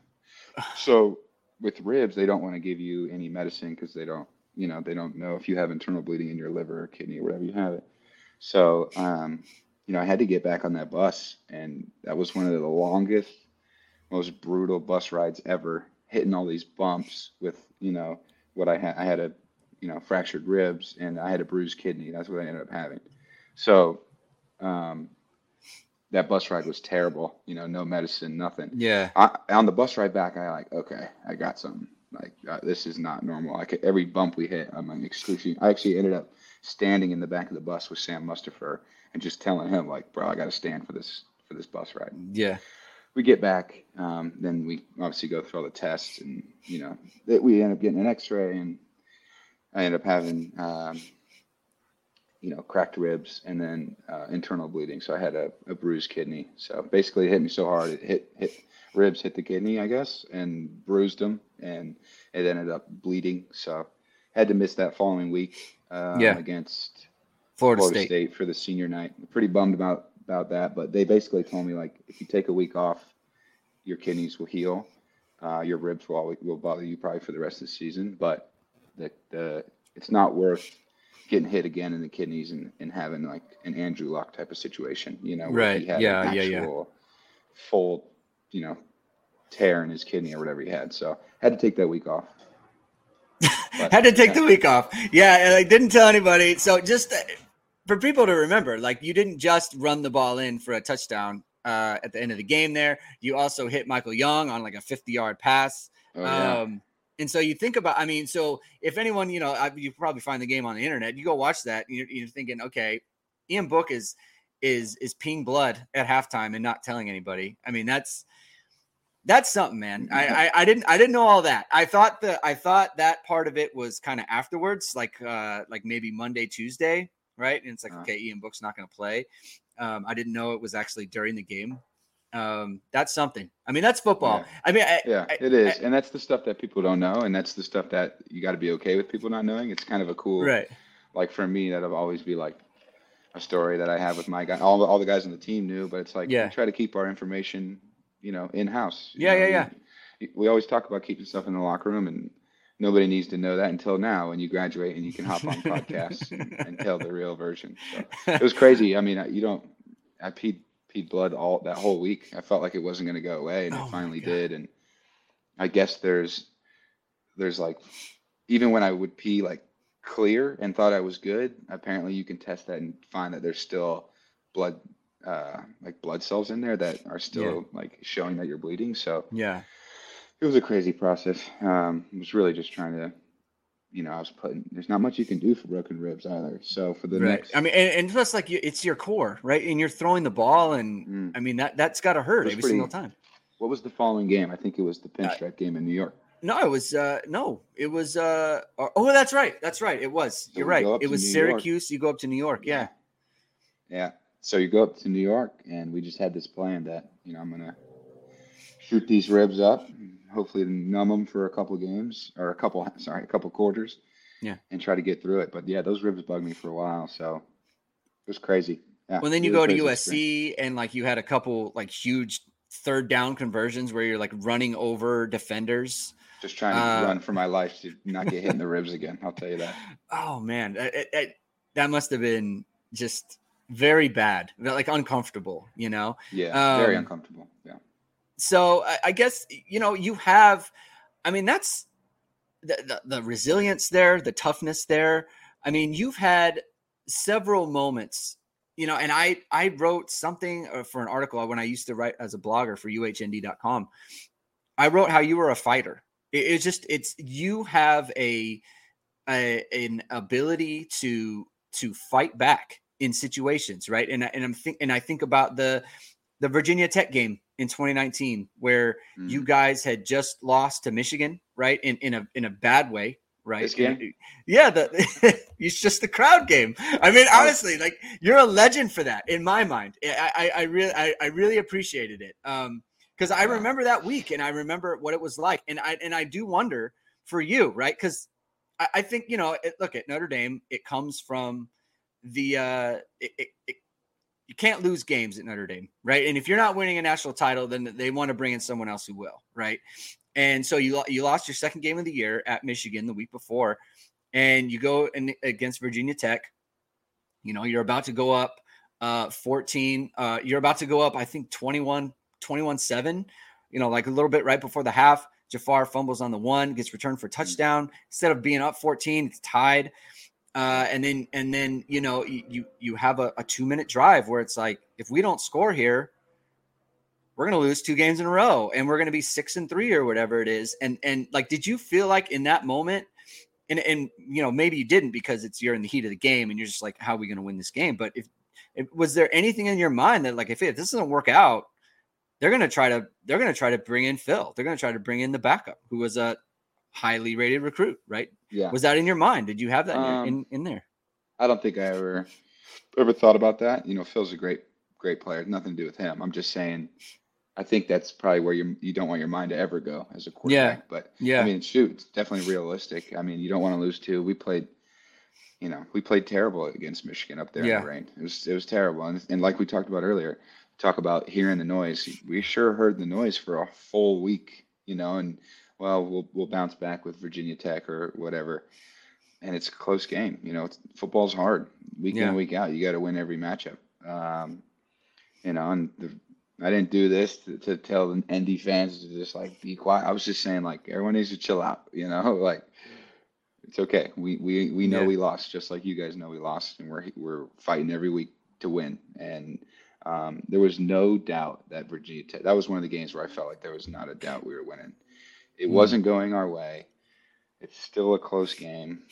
So with ribs, they don't want to give you any medicine because they don't, you know, they don't know if you have internal bleeding in your liver or kidney or whatever you have it. So, um, you know, I had to get back on that bus, and that was one of the longest, most brutal bus rides ever. Hitting all these bumps with, you know, what I had. I had a, you know, fractured ribs, and I had a bruised kidney. That's what I ended up having. So, um, that bus ride was terrible. You know, no medicine, nothing. Yeah. I, on the bus ride back, I like, okay, I got something. Like uh, this is not normal. Like every bump we hit, I'm like excruciating. I actually ended up standing in the back of the bus with Sam Mustipher and just telling him like, bro, I got to stand for this for this bus ride. Yeah. We get back, um, then we obviously go through all the tests, and you know, that we end up getting an X-ray, and I end up having, um, you know, cracked ribs and then uh, internal bleeding. So I had a, a bruised kidney. So basically, it hit me so hard, it hit hit ribs hit the kidney, I guess, and bruised them, and it ended up bleeding. So had to miss that following week um, Yeah. against Florida, Florida State. State. for the senior night. Pretty bummed about about that, but they basically told me like if you take a week off, your kidneys will heal. Uh, your ribs will always, will bother you probably for the rest of the season, but the, the it's not worth getting hit again in the kidneys and, and having like an Andrew Luck type of situation, you know, where Right. he had Yeah, yeah, yeah. full, you know, tear in his kidney or whatever he had. So had to take that week off. But- Had to take the week off. Yeah, and I didn't tell anybody. So just uh, for people to remember, like you didn't just run the ball in for a touchdown uh, at the end of the game. There, you also hit Michael Young on like a fifty-yard pass. Oh, yeah. Um, and so you think about, I mean, so if anyone, you know, I, you probably find the game on the internet. You go watch that. And you're, you're thinking, okay, Ian Book is is is peeing blood at halftime and not telling anybody. I mean, that's that's something, man. I, I I didn't I didn't know all that. I thought the I thought that part of it was kind of afterwards, like uh like maybe Monday, Tuesday, right? And it's like, Uh-huh. okay, Ian Book's not going to play. Um, I didn't know it was actually during the game. Um, that's something. I mean, that's football. I mean, I, Yeah, I- it is, and that's the stuff that people don't know, and that's the stuff that you got to be okay with people not knowing. It's kind of a cool, right. like for me, that'll always be like a story that I have with my guy. All the, all the guys on the team knew, but it's like Yeah. we try to keep our information, you know, in house. Yeah, yeah, yeah. We, we always talk about keeping stuff in the locker room, and nobody needs to know that until now when you graduate and you can hop on podcasts and, and tell the real version. So it was crazy. I mean, I- you don't. I peed peed blood all that whole week. I felt like it wasn't going to go away, and Oh it finally did. And I guess there's there's like even when I would pee like clear and thought I was good, apparently you can test that and find that there's still blood uh like blood cells in there that are still like showing that you're bleeding. So yeah. it was a crazy process. Um, I was really just trying to, you know, I was putting. There's not much you can do for broken ribs either. So for the right. next, I mean, and, and plus, like you, it's your core, right? And you're throwing the ball, and Mm. I mean that that's got to hurt every pretty- single time. what was the following game? I think it was the Uh, pinstripe game in New York. No, it was uh no, it was uh oh oh, that's right. That's right. It was. So You're right. It was New York. Syracuse. You go up to New York. Yeah. Yeah. So you go up to New York, and we just had this plan that you know I'm gonna shoot these ribs up, hopefully numb them for a couple of games or a couple, sorry, a couple quarters. Yeah. And try to get through it. But yeah, those ribs bugged me for a while, so it was crazy. Yeah. Well, then you go to crazy experience. USC and like you had a couple like huge third down conversions where you're like running over defenders. Just trying to uh, run for my life to not get hit in the ribs again. I'll tell you that. Oh man, it, it- that must have been just very bad, like uncomfortable. You know. Yeah, very Um, uncomfortable. Yeah. So I, I guess you know you have. I mean, that's the, the the resilience there, the toughness there. I mean, you've had several moments. You know, and I I wrote something uh, for an article when I used to write as a blogger for UHND.com. I wrote how you were a fighter. It, it's just it's you have a, a an ability to to fight back in situations, right? And and I'm think and I think about the the Virginia Tech game in 2019 where you Mhm. guys had just lost to Michigan, right? In in a in a bad way, right? Yeah, the it's just the crowd game. I mean, Oh. honestly, like you're a legend for that in my mind. I I, I really I, I really appreciated it. Um because I remember that week and I remember what it was like. And I and I do wonder for you, right? Because I, I think, you know, it, look at Notre Dame, it comes from the uh it, it, it you can't lose games at Notre Dame, right? And if you're not winning a national title, then they want to bring in someone else who will, right? And so you you lost your second game of the year at Michigan the week before, and you go in against Virginia Tech. You know, you're about to go up uh 14 uh you're about to go up I think 21 21 7, you know, like a little bit right before the half. Jafar fumbles on the one, gets returned for touchdown. Instead of being up 14, it's tied. Uh, and then and then you know you you, have a, a two minute drive where it's like if we don't score here, we're gonna lose two games in a row and we're gonna be six and three or whatever it is. And and like, did you feel like in that moment? And and you know maybe you didn't because it's you're in the heat of the game and you're just like, how are we gonna win this game? But if, if was there anything in your mind that like if, if this doesn't work out, they're gonna try to they're gonna try to bring in Phil. They're gonna try to bring in the backup who was a highly rated recruit, right? Yeah. Was that in your mind? Did you have that in, Um, in, in there? I don't think I ever ever thought about that. You know, Phil's a great great player. Nothing to do with him. I'm just saying. I think that's probably where you you don't want your mind to ever go as a quarterback. But Yeah. I mean, shoot, it's definitely realistic. I mean, you don't want to lose two. We played, you know, we played terrible against Michigan up there Yeah. in the rain. It was it was terrible. And, and like we talked about earlier, talk about hearing the noise. We sure heard the noise for a full week, you know, and well, we'll we'll bounce back with Virginia Tech or whatever. And it's a close game. You know, it's, football's hard. Week in Yeah. and week out, you got to win every matchup. Um, you know, and the, I didn't do this to, to tell the ND fans to just like be quiet. I was just saying like everyone needs to chill out. You know, like it's okay. We we we know Yeah. we lost, just like you guys know we lost, and we're we're fighting every week to win. And um, there was no doubt that Virginia Tech. That was one of the games where I felt like there was not a doubt we were winning. It Mm. wasn't going our way. It's still a close game.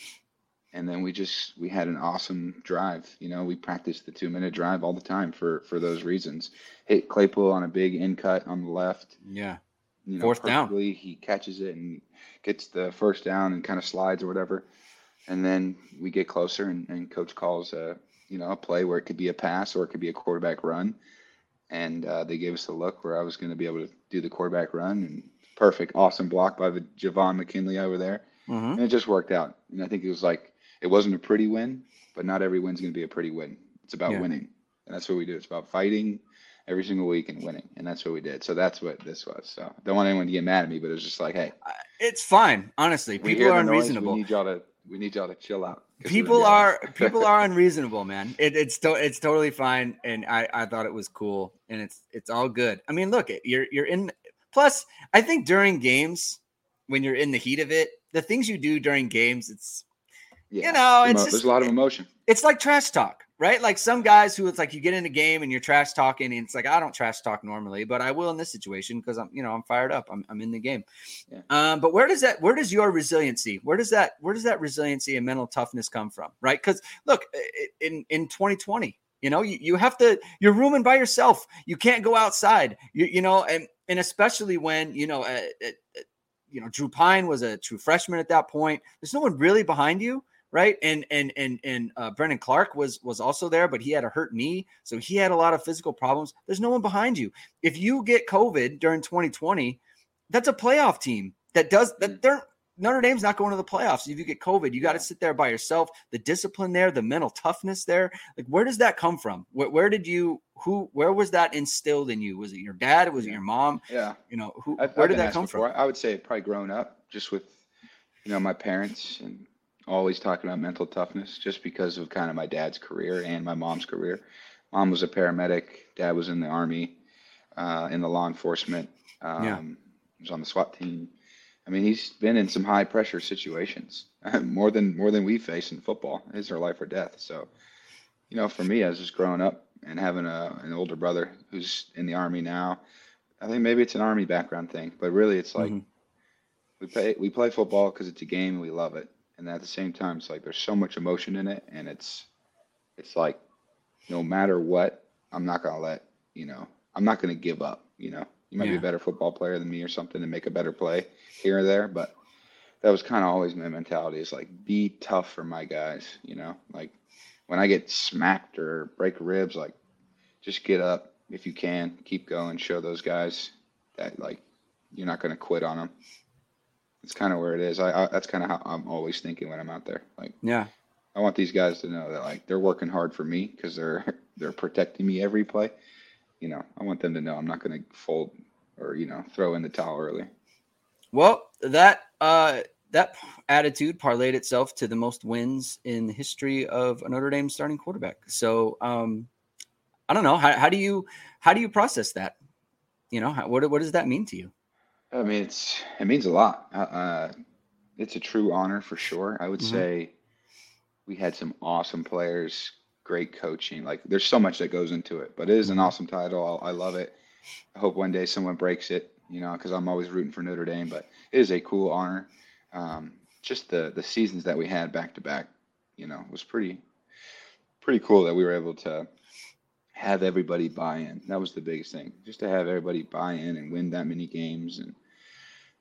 And then we just we had an awesome drive. You know, we practiced the two minute drive all the time for for those reasons. Hit Claypool on a big in cut on the left. Yeah. You know, Fourth down. He catches it and gets the first down and kind of slides or whatever. And then we get closer and, and coach calls a you know a play where it could be a pass or it could be a quarterback run. And uh, they gave us a look where I was going to be able to do the quarterback run and perfect, awesome block by the Javon McKinley over there hmm and it just worked out. And I think it was like it wasn't a pretty win, but not every win's going to be a pretty win. It's about Yeah. winning, and that's what we do. It's about fighting every single week and winning, and that's what we did. So that's what this was. So I don't want anyone to get mad at me, but it was just like, hey, It's fine. Honestly, people are the noise, unreasonable. We need y'all to we need y'all to chill out. People are people are unreasonable, man. It, it's to, it's totally fine, and I I thought it was cool, and it's it's all good. I mean, look, you're you're in. Plus, I think during games, when you're in the heat of it, the things you do during games, it's yeah. know, Emo- it's there's just- a lot of emotion. it's like trash talk, right? Like some guys who it's like you get in a game and you're trash talking, and it's like I don't trash talk normally, but I will in this situation because I'm, you know, I'm fired up. I'm, I'm in the game. Yeah. Um, but where does that, where does your resiliency, where does that, where does that resiliency and mental toughness come from, right? Because look, in in 2020, you know, you, you have to, you're rooming by yourself. You can't go outside. You you know, and and especially when you know, uh, uh, you know, Drew Pyne was a true freshman at that point. There's no one really behind you right? And and and and uh, Brendon Clark was was also there, but he had a hurt knee, so he had a lot of physical problems. There's no one behind you. If you get COVID during 2020, that's a playoff team that does that. They're Notre Dame's not going to the playoffs. If you get COVID, you got to sit there by yourself. The discipline there, the mental toughness there, like where does that come from? Where, where did you who? Where was that instilled in you? Was it your dad? Was it your mom? Yeah. You know who? I've, where I've did that come before. from? I would say probably grown up just with, you know, my parents and always talking about mental toughness just because of kind of my dad's career and my mom's career. Mom was a paramedic, dad was in the army, uh, in the law enforcement. Um, Yeah. was on the SWAT team. I mean, he's been in some high pressure situations, more than more than we face in football. It's our life or death. So, you know, for me, I was just growing up and having a, an older brother who's in the army now. I think maybe it's an army background thing, but really, it's like Mhm. we play we play football because it's a game and we love it. And at the same time, it's like there's so much emotion in it, and it's it's like no matter what, I'm not gonna let you know. I'm not gonna give up. You know, you might be a better football player than me or something and make a better play here or there, but that was kind of always my mentality. Is like be tough for my guys. You know, like when I get smacked or break ribs, like just get up if you can, keep going, show those guys that like you're not gonna quit on them. It's kind of where it is. I, I that's kind of how I'm always thinking when I'm out there. Like Yeah. I want these guys to know that like they're working hard for me because they're they're protecting me every play. You know, I want them to know I'm not going to fold or you know throw in the towel early. Well, that uh that attitude parlayed itself to the most wins in the history of a Notre Dame starting quarterback. So um I don't know how, how do you how do you process that? You know, how, what what does that mean to you? I mean, it's it means a lot. Uh, uh, it's a true honor for sure. I would Mhm. say we had some awesome players, great coaching. Like there's so much that goes into it, but it is an Mhm. awesome title. I, I love it. I hope one day someone breaks it. You know, because I'm always rooting for Notre Dame. But it is a cool honor. Um, just the the seasons that we had back to back, you know, was pretty pretty cool that we were able to have everybody buy in. That was the biggest thing, just to have everybody buy in and win that many games. And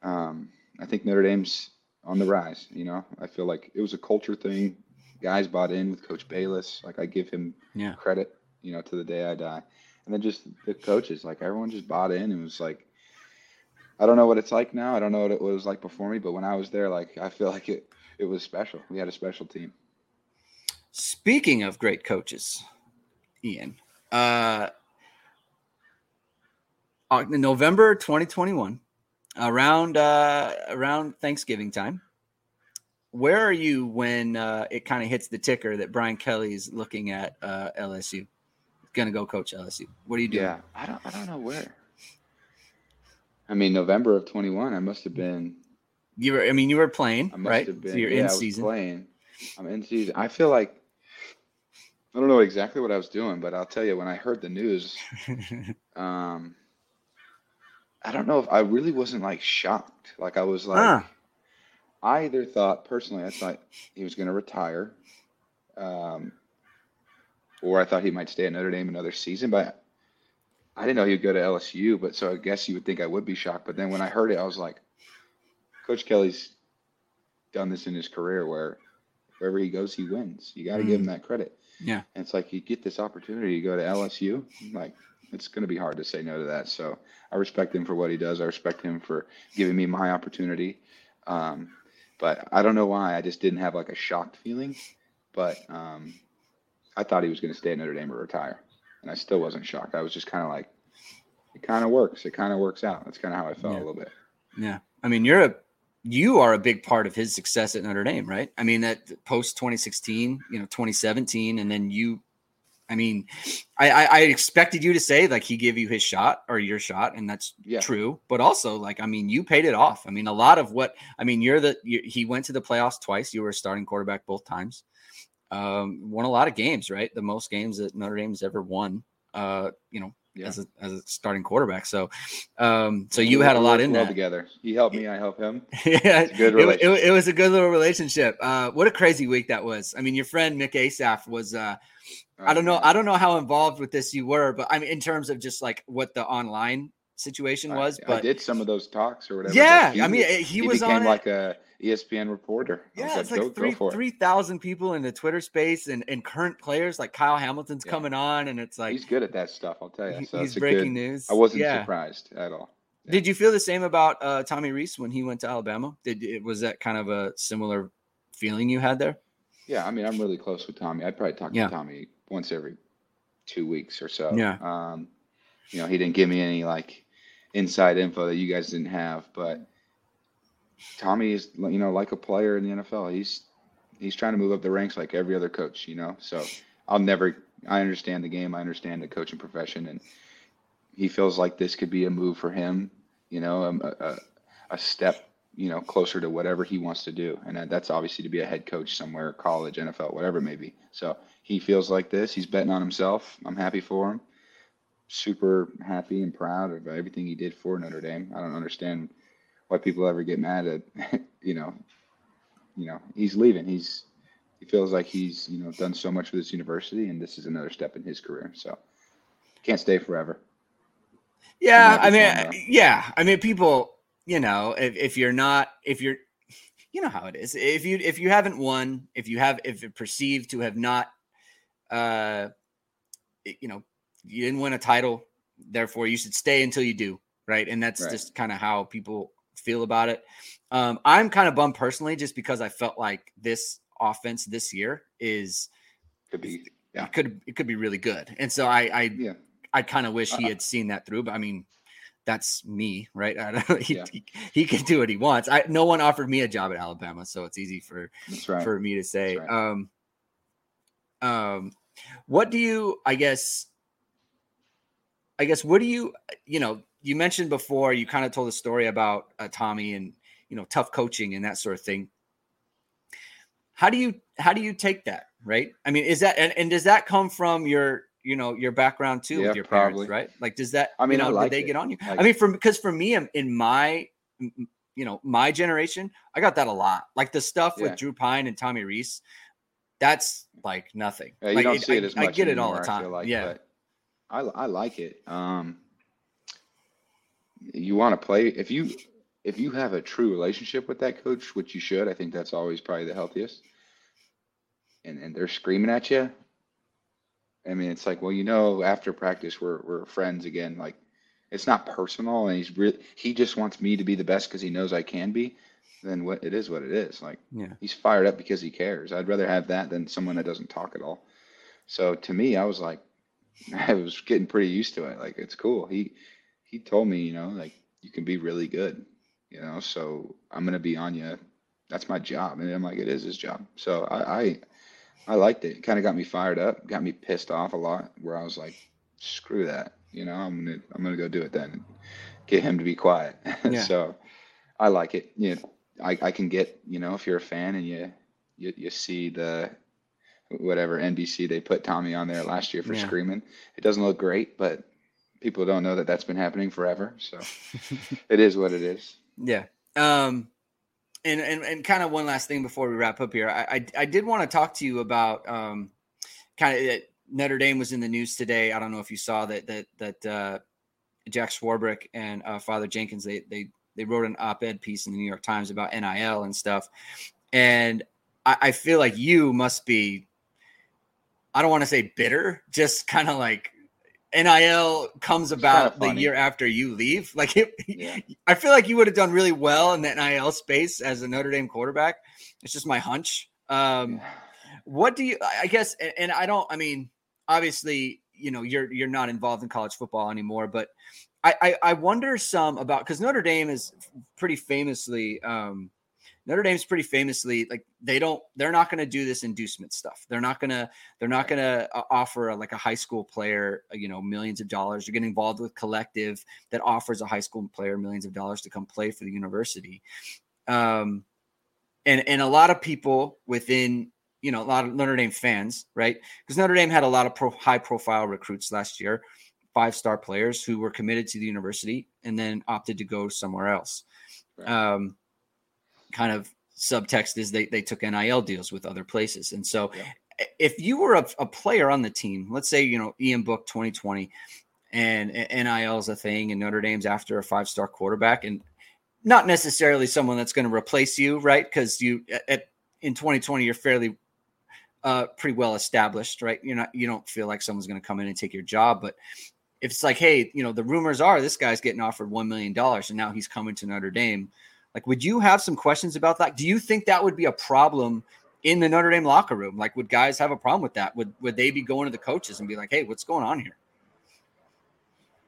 um, I think Notre Dame's on the rise. You know, I feel like it was a culture thing. Guys bought in with Coach Balis. Like I give him Yeah. credit, you know, to the day I die. And then just the coaches, like everyone just bought in and was like, I don't know what it's like now. I don't know what it was like before me, but when I was there, like I feel like it it was special. We had a special team. Speaking of great coaches, Ian, uh, November 2021, around uh, around Thanksgiving time. Where are you when uh, it kind of hits the ticker that Brian Kelly's looking at uh, LSU, going to go coach LSU? What are you doing? Yeah, I don't I don't know where. I mean, November of 21, I must have been You were, I mean, you were playing, I must right? have been. so you're yeah, in I was season. playing. I'm in season. I feel like I don't know exactly what I was doing, but I'll tell you when I heard the news, um, I don't know if I really wasn't like shocked. Like I was like, Ah. I either thought personally, I thought he was going to retire, um, or I thought he might stay at Notre Dame another season. But I didn't know he would go to LSU. But so I guess you would think I would be shocked. But then when I heard it, I was like, Coach Kelly's done this in his career where wherever he goes, he wins. You got to give him that credit. Yeah. And it's like you get this opportunity to go to LSU, like it's going to be hard to say no to that. So I respect him for what he does. I respect him for giving me my opportunity. Um, but I don't know why I just didn't have like a shocked feeling. But um, I thought he was going to stay at Notre Dame or retire, and I still wasn't shocked. I was just kind of like, it kind of works. It kind of works out. That's kind of how I felt Yeah. a little bit. Yeah. I mean, you're a you are a big part of his success at Notre Dame, right? I mean, that post 2016, you know, 2017, and then you I mean, I, I I expected you to say like he gave you his shot or your shot, and that's Yeah. true. But also, like, I mean, you paid it off. I mean, a lot of what I mean, you're the you, he went to the playoffs twice. You were a starting quarterback both times. Um, won a lot of games, right? The most games that Notre Dame's ever won. Uh, you know, Yeah. as a as a starting quarterback. So, um, so you had a lot in well that. together. He helped me. I help him. yeah, good it, it, it was a good little relationship. Uh, what a crazy week that was. I mean, your friend Mick Assaf was. Uh, I don't know. I don't know how involved with this you were, but I mean, in terms of just like what the online situation I- was. I, but did some of those talks or whatever. yeah, he I mean, he, he, was on it. like a E ESPN reporter. I Yeah, it's go, like three go three thousand people in the Twitter space, and, and current players like Kyle Hamilton's Yeah. coming on, and it's like he's good at that stuff. I'll tell you. So he's a breaking good, news. I wasn't yeah. surprised at all. Yeah. Did you feel the same about uh, Tommy Rees when he went to Alabama? Did it was that kind of a similar feeling you had there? Yeah, I mean, I'm really close with Tommy. I probably talk to Tommy once every two weeks or so. Yeah. Um, you know, he didn't give me any like inside info that you guys didn't have, but Tommy is, you know, like a player in the NFL. He's he's trying to move up the ranks like every other coach, you know. So I'll never. I understand the game. I understand the coaching profession, and he feels like this could be a move for him. You know, um, a, a, a step you know closer to whatever he wants to do, and that's obviously to be a head coach somewhere, college, NFL, whatever it may be. So he feels like this. He's betting on himself. I'm happy for him. Super happy and proud of everything he did for Notre Dame. I don't understand why people ever get mad at, you know, you know, he's leaving. He's he feels like he's you know done so much for this university, and this is another step in his career. So can't stay forever. Yeah, I mean, yeah, I mean, people, you know, if, if you're not, if you're, you know how it is. If you if you haven't won, if you have, if it perceived to have not, uh, you know, you didn't win a title, therefore you should stay until you do, right? And that's right. just kind of how people feel about it. Um, I'm kind of bummed personally, just because I felt like this offense this year is could be yeah. it could it could be really good, and so I I yeah. I kind of wish he uh-huh. had seen that through, but I mean that's me, right? he, yeah. he, he, can do what he wants. I no one offered me a job at Alabama, so it's easy for right. for me to say. Right. Um, um, what do you? I guess. I guess what do you? You know, you mentioned before. You kind of told a story about uh, Tommy and you know tough coaching and that sort of thing how do you how do you take that right i mean is that and, and does that come from your you know your background too yeah, with your probably. parents right like does that i mean you know, like they it. get on you like i mean from because for me in my you know my generation i got that a lot like the stuff yeah. with drew Pyne and tommy Rees, that's like nothing yeah, you like, don't it, see it as I, much I get anymore, it all the time like, yeah I, I like it um you want to play if you if you have a true relationship with that coach, which you should, I think that's always probably the healthiest. And and they're screaming at you. I mean, it's like, well, you know, after practice, we're we're friends again. Like, it's not personal, and he's really he just wants me to be the best because he knows I can be. Then what it is, what it is. Like, yeah, he's fired up because he cares. I'd rather have that than someone that doesn't talk at all. So to me, I was like, I was getting pretty used to it. Like, it's cool. He he told me, you know, like you can be really good you know, so I'm gonna be on you. That's my job. And I'm like, it is his job. So I I, I liked it. It kind of got me fired up, got me pissed off a lot where I was like, screw that. You know, I'm gonna I'm gonna go do it then. Get him to be quiet. Yeah. so I like it. You know, I, I can get, you know, if you're a fan and you you, you see the whatever NBC they put Tommy on there last year for yeah. screaming. It doesn't look great, but people don't know that that's been happening forever. So it is what it is. Yeah. Um, and, and, and kind of one last thing before we wrap up here. I, I, I did want to talk to you about um, kind of Notre Dame was in the news today. I don't know if you saw that, that, that uh, Jack Swarbrick and uh, Father Jenkins, they, they, they wrote an op-ed piece in the New York Times about NIL and stuff. And I, I feel like you must be, I don't want to say bitter, just kind of like NIL comes about the year after you leave. Like, it, yeah. I feel like you would have done really well in the NIL space as a Notre Dame quarterback. It's just my hunch. Um, yeah. What do you? I guess, and I don't. I mean, obviously, you know, you're you're not involved in college football anymore, but I I, I wonder some about because Notre Dame is pretty famously. Um, Notre Dame's pretty famously like they don't they're not going to do this inducement stuff. They're not going to they're not going to uh, offer a, like a high school player, uh, you know, millions of dollars. You're getting involved with collective that offers a high school player millions of dollars to come play for the university. Um and and a lot of people within you know a lot of Notre Dame fans, right? Because Notre Dame had a lot of pro, high profile recruits last year, five star players who were committed to the university and then opted to go somewhere else. Right. Um, kind of subtext is they, they took NIL deals with other places. And so yeah. if you were a, a, player on the team, let's say, you know, Ian Book 2020 and, and NIL is a thing and Notre Dame's after a five star quarterback and not necessarily someone that's going to replace you, right? Because you at, in 2020 you're fairly uh, pretty well established, right? You're not you don't feel like someone's going to come in and take your job, but if it's like, hey, you know, the rumors are this guy's getting offered one million dollars and now he's coming to Notre Dame like, would you have some questions about that? Do you think that would be a problem in the Notre Dame locker room? Like, would guys have a problem with that? Would would they be going to the coaches and be like, "Hey, what's going on here?"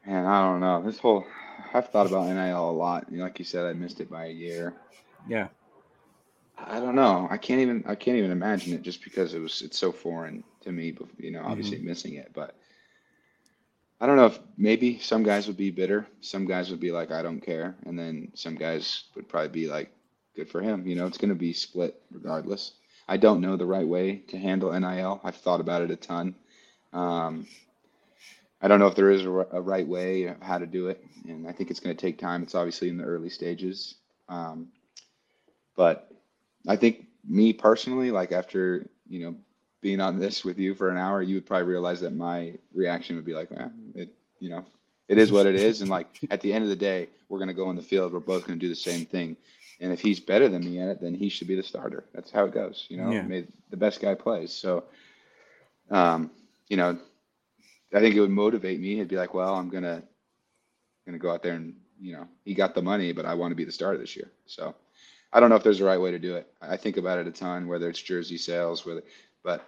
Man, I don't know. This whole I've thought about NIL a lot. Like you said, I missed it by a year. Yeah. I don't know. I can't even I can't even imagine it just because it was it's so foreign to me. You know, obviously mm-hmm. missing it, but I don't know if maybe some guys would be bitter. Some guys would be like, I don't care, and then some guys would probably be like, good for him. You know, it's going to be split regardless. I don't know the right way to handle NIL. I've thought about it a ton. Um, I don't know if there is a, a, right way of how to do it, and I think it's going to take time. It's obviously in the early stages, um, but I think me personally, like after you know being on this with you for an hour, you would probably realize that my reaction would be like, man, it you know, it is what it is, and like at the end of the day, we're going to go in the field. We're both going to do the same thing, and if he's better than me at it, then he should be the starter. That's how it goes. You know, yeah. the best guy plays. So, um, you know, I think it would motivate me. It'd be like, well, I'm gonna gonna go out there and you know, he got the money, but I want to be the starter this year. So, I don't know if there's a right way to do it. I think about it a ton, whether it's jersey sales, whether, but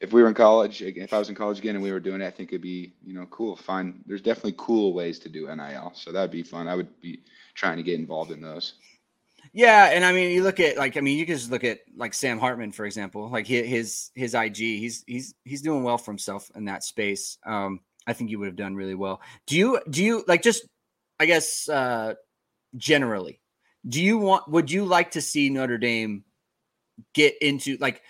if we were in college, if I was in college again and we were doing it, I think it'd be, you know, cool. Fine. There's definitely cool ways to do NIL. So that'd be fun. I would be trying to get involved in those. Yeah, and I mean, you look at like I mean, you can just look at like Sam Hartman, for example. Like his his IG, he's he's he's doing well for himself in that space. Um, I think you would have done really well. Do you do you like just I guess uh generally, do you want would you like to see Notre Dame get into like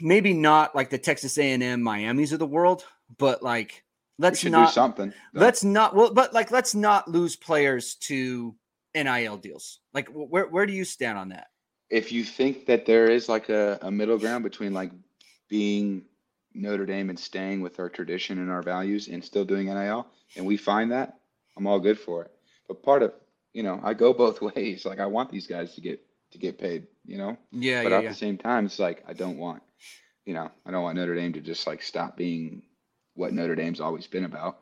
maybe not like the Texas A&M Miami's of the world, but like let's not do something. Let's not well, but like let's not lose players to NIL deals. Like, where where do you stand on that? If you think that there is like a, a middle ground between like being Notre Dame and staying with our tradition and our values and still doing NIL, and we find that, I'm all good for it. But part of you know, I go both ways. Like I want these guys to get to get paid, you know. Yeah. But yeah, at yeah. the same time, it's like I don't want, you know, I don't want Notre Dame to just like stop being what Notre Dame's always been about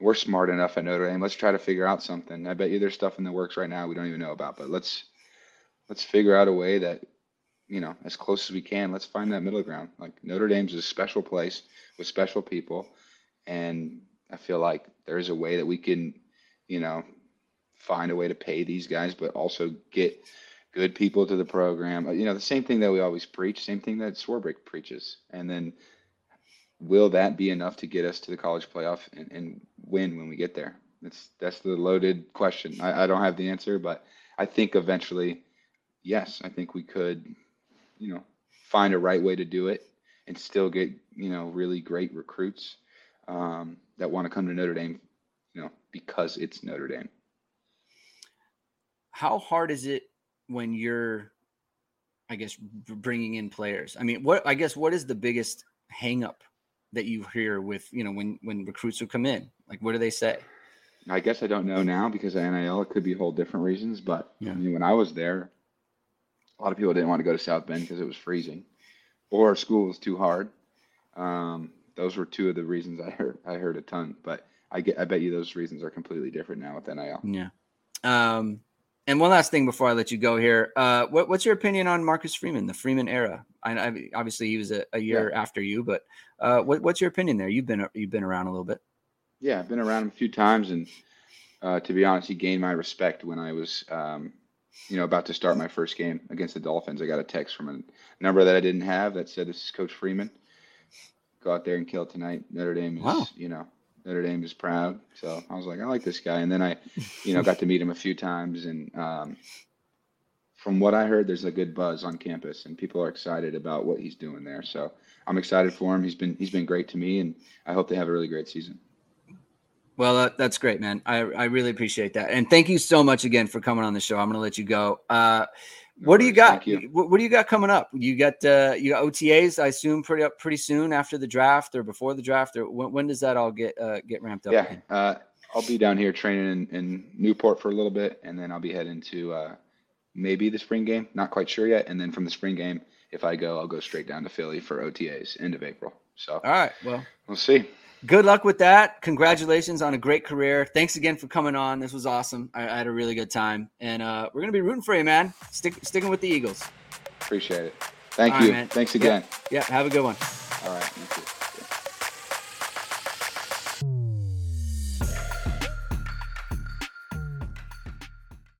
we're smart enough at Notre Dame. Let's try to figure out something. I bet you there's stuff in the works right now we don't even know about, but let's let's figure out a way that you know as close as we can. Let's find that middle ground. Like Notre Dame's a special place with special people, and I feel like there is a way that we can, you know, find a way to pay these guys, but also get good people to the program. You know, the same thing that we always preach, same thing that Swarbrick preaches, and then will that be enough to get us to the college playoff and, and win when we get there? That's that's the loaded question. I, I don't have the answer, but I think eventually, yes, I think we could, you know, find a right way to do it and still get you know really great recruits um, that want to come to Notre Dame, you know, because it's Notre Dame. How hard is it when you're, I guess, bringing in players? I mean, what I guess what is the biggest hangup that you hear with you know when when recruits would come in? Like, what do they say? I guess I don't know now because of NIL. It could be whole different reasons, but yeah. I mean, when I was there, a lot of people didn't want to go to South Bend because it was freezing, or school was too hard. Um, those were two of the reasons I heard. I heard a ton, but I get. I bet you those reasons are completely different now with NIL. Yeah. Um, and one last thing before I let you go here, uh, what, what's your opinion on Marcus Freeman, the Freeman era? I, I obviously he was a, a year yeah. after you, but uh, what, what's your opinion there? You've been you've been around a little bit. Yeah, I've been around him a few times, and uh, to be honest, he gained my respect when I was, um, you know, about to start my first game against the Dolphins. I got a text from a number that I didn't have that said, "This is Coach Freeman. Go out there and kill tonight. Notre Dame is, wow. you know, Notre Dame is proud. So I was like, I like this guy. And then I, you know, got to meet him a few times. And um, from what I heard, there's a good buzz on campus, and people are excited about what he's doing there. So I'm excited for him. He's been he's been great to me, and I hope they have a really great season. Well, uh, that's great, man. I, I really appreciate that, and thank you so much again for coming on the show. I'm going to let you go. Uh, what do you got? You. What, what, do you got coming up? You got uh, you got OTAs, I assume, pretty up pretty soon after the draft or before the draft, or when, when does that all get uh, get ramped up? Yeah, uh, I'll be down here training in, in, Newport for a little bit, and then I'll be heading to uh, maybe the spring game. Not quite sure yet. And then from the spring game, if I go, I'll go straight down to Philly for OTAs end of April. So all right, well, we'll see good luck with that. Congratulations on a great career. Thanks again for coming on. This was awesome. I, I had a really good time, and uh, we're gonna be rooting for you, man. Stick sticking with the Eagles. Appreciate it. Thank All you. Right, Thanks again. Yeah. yeah. Have a good one. All right.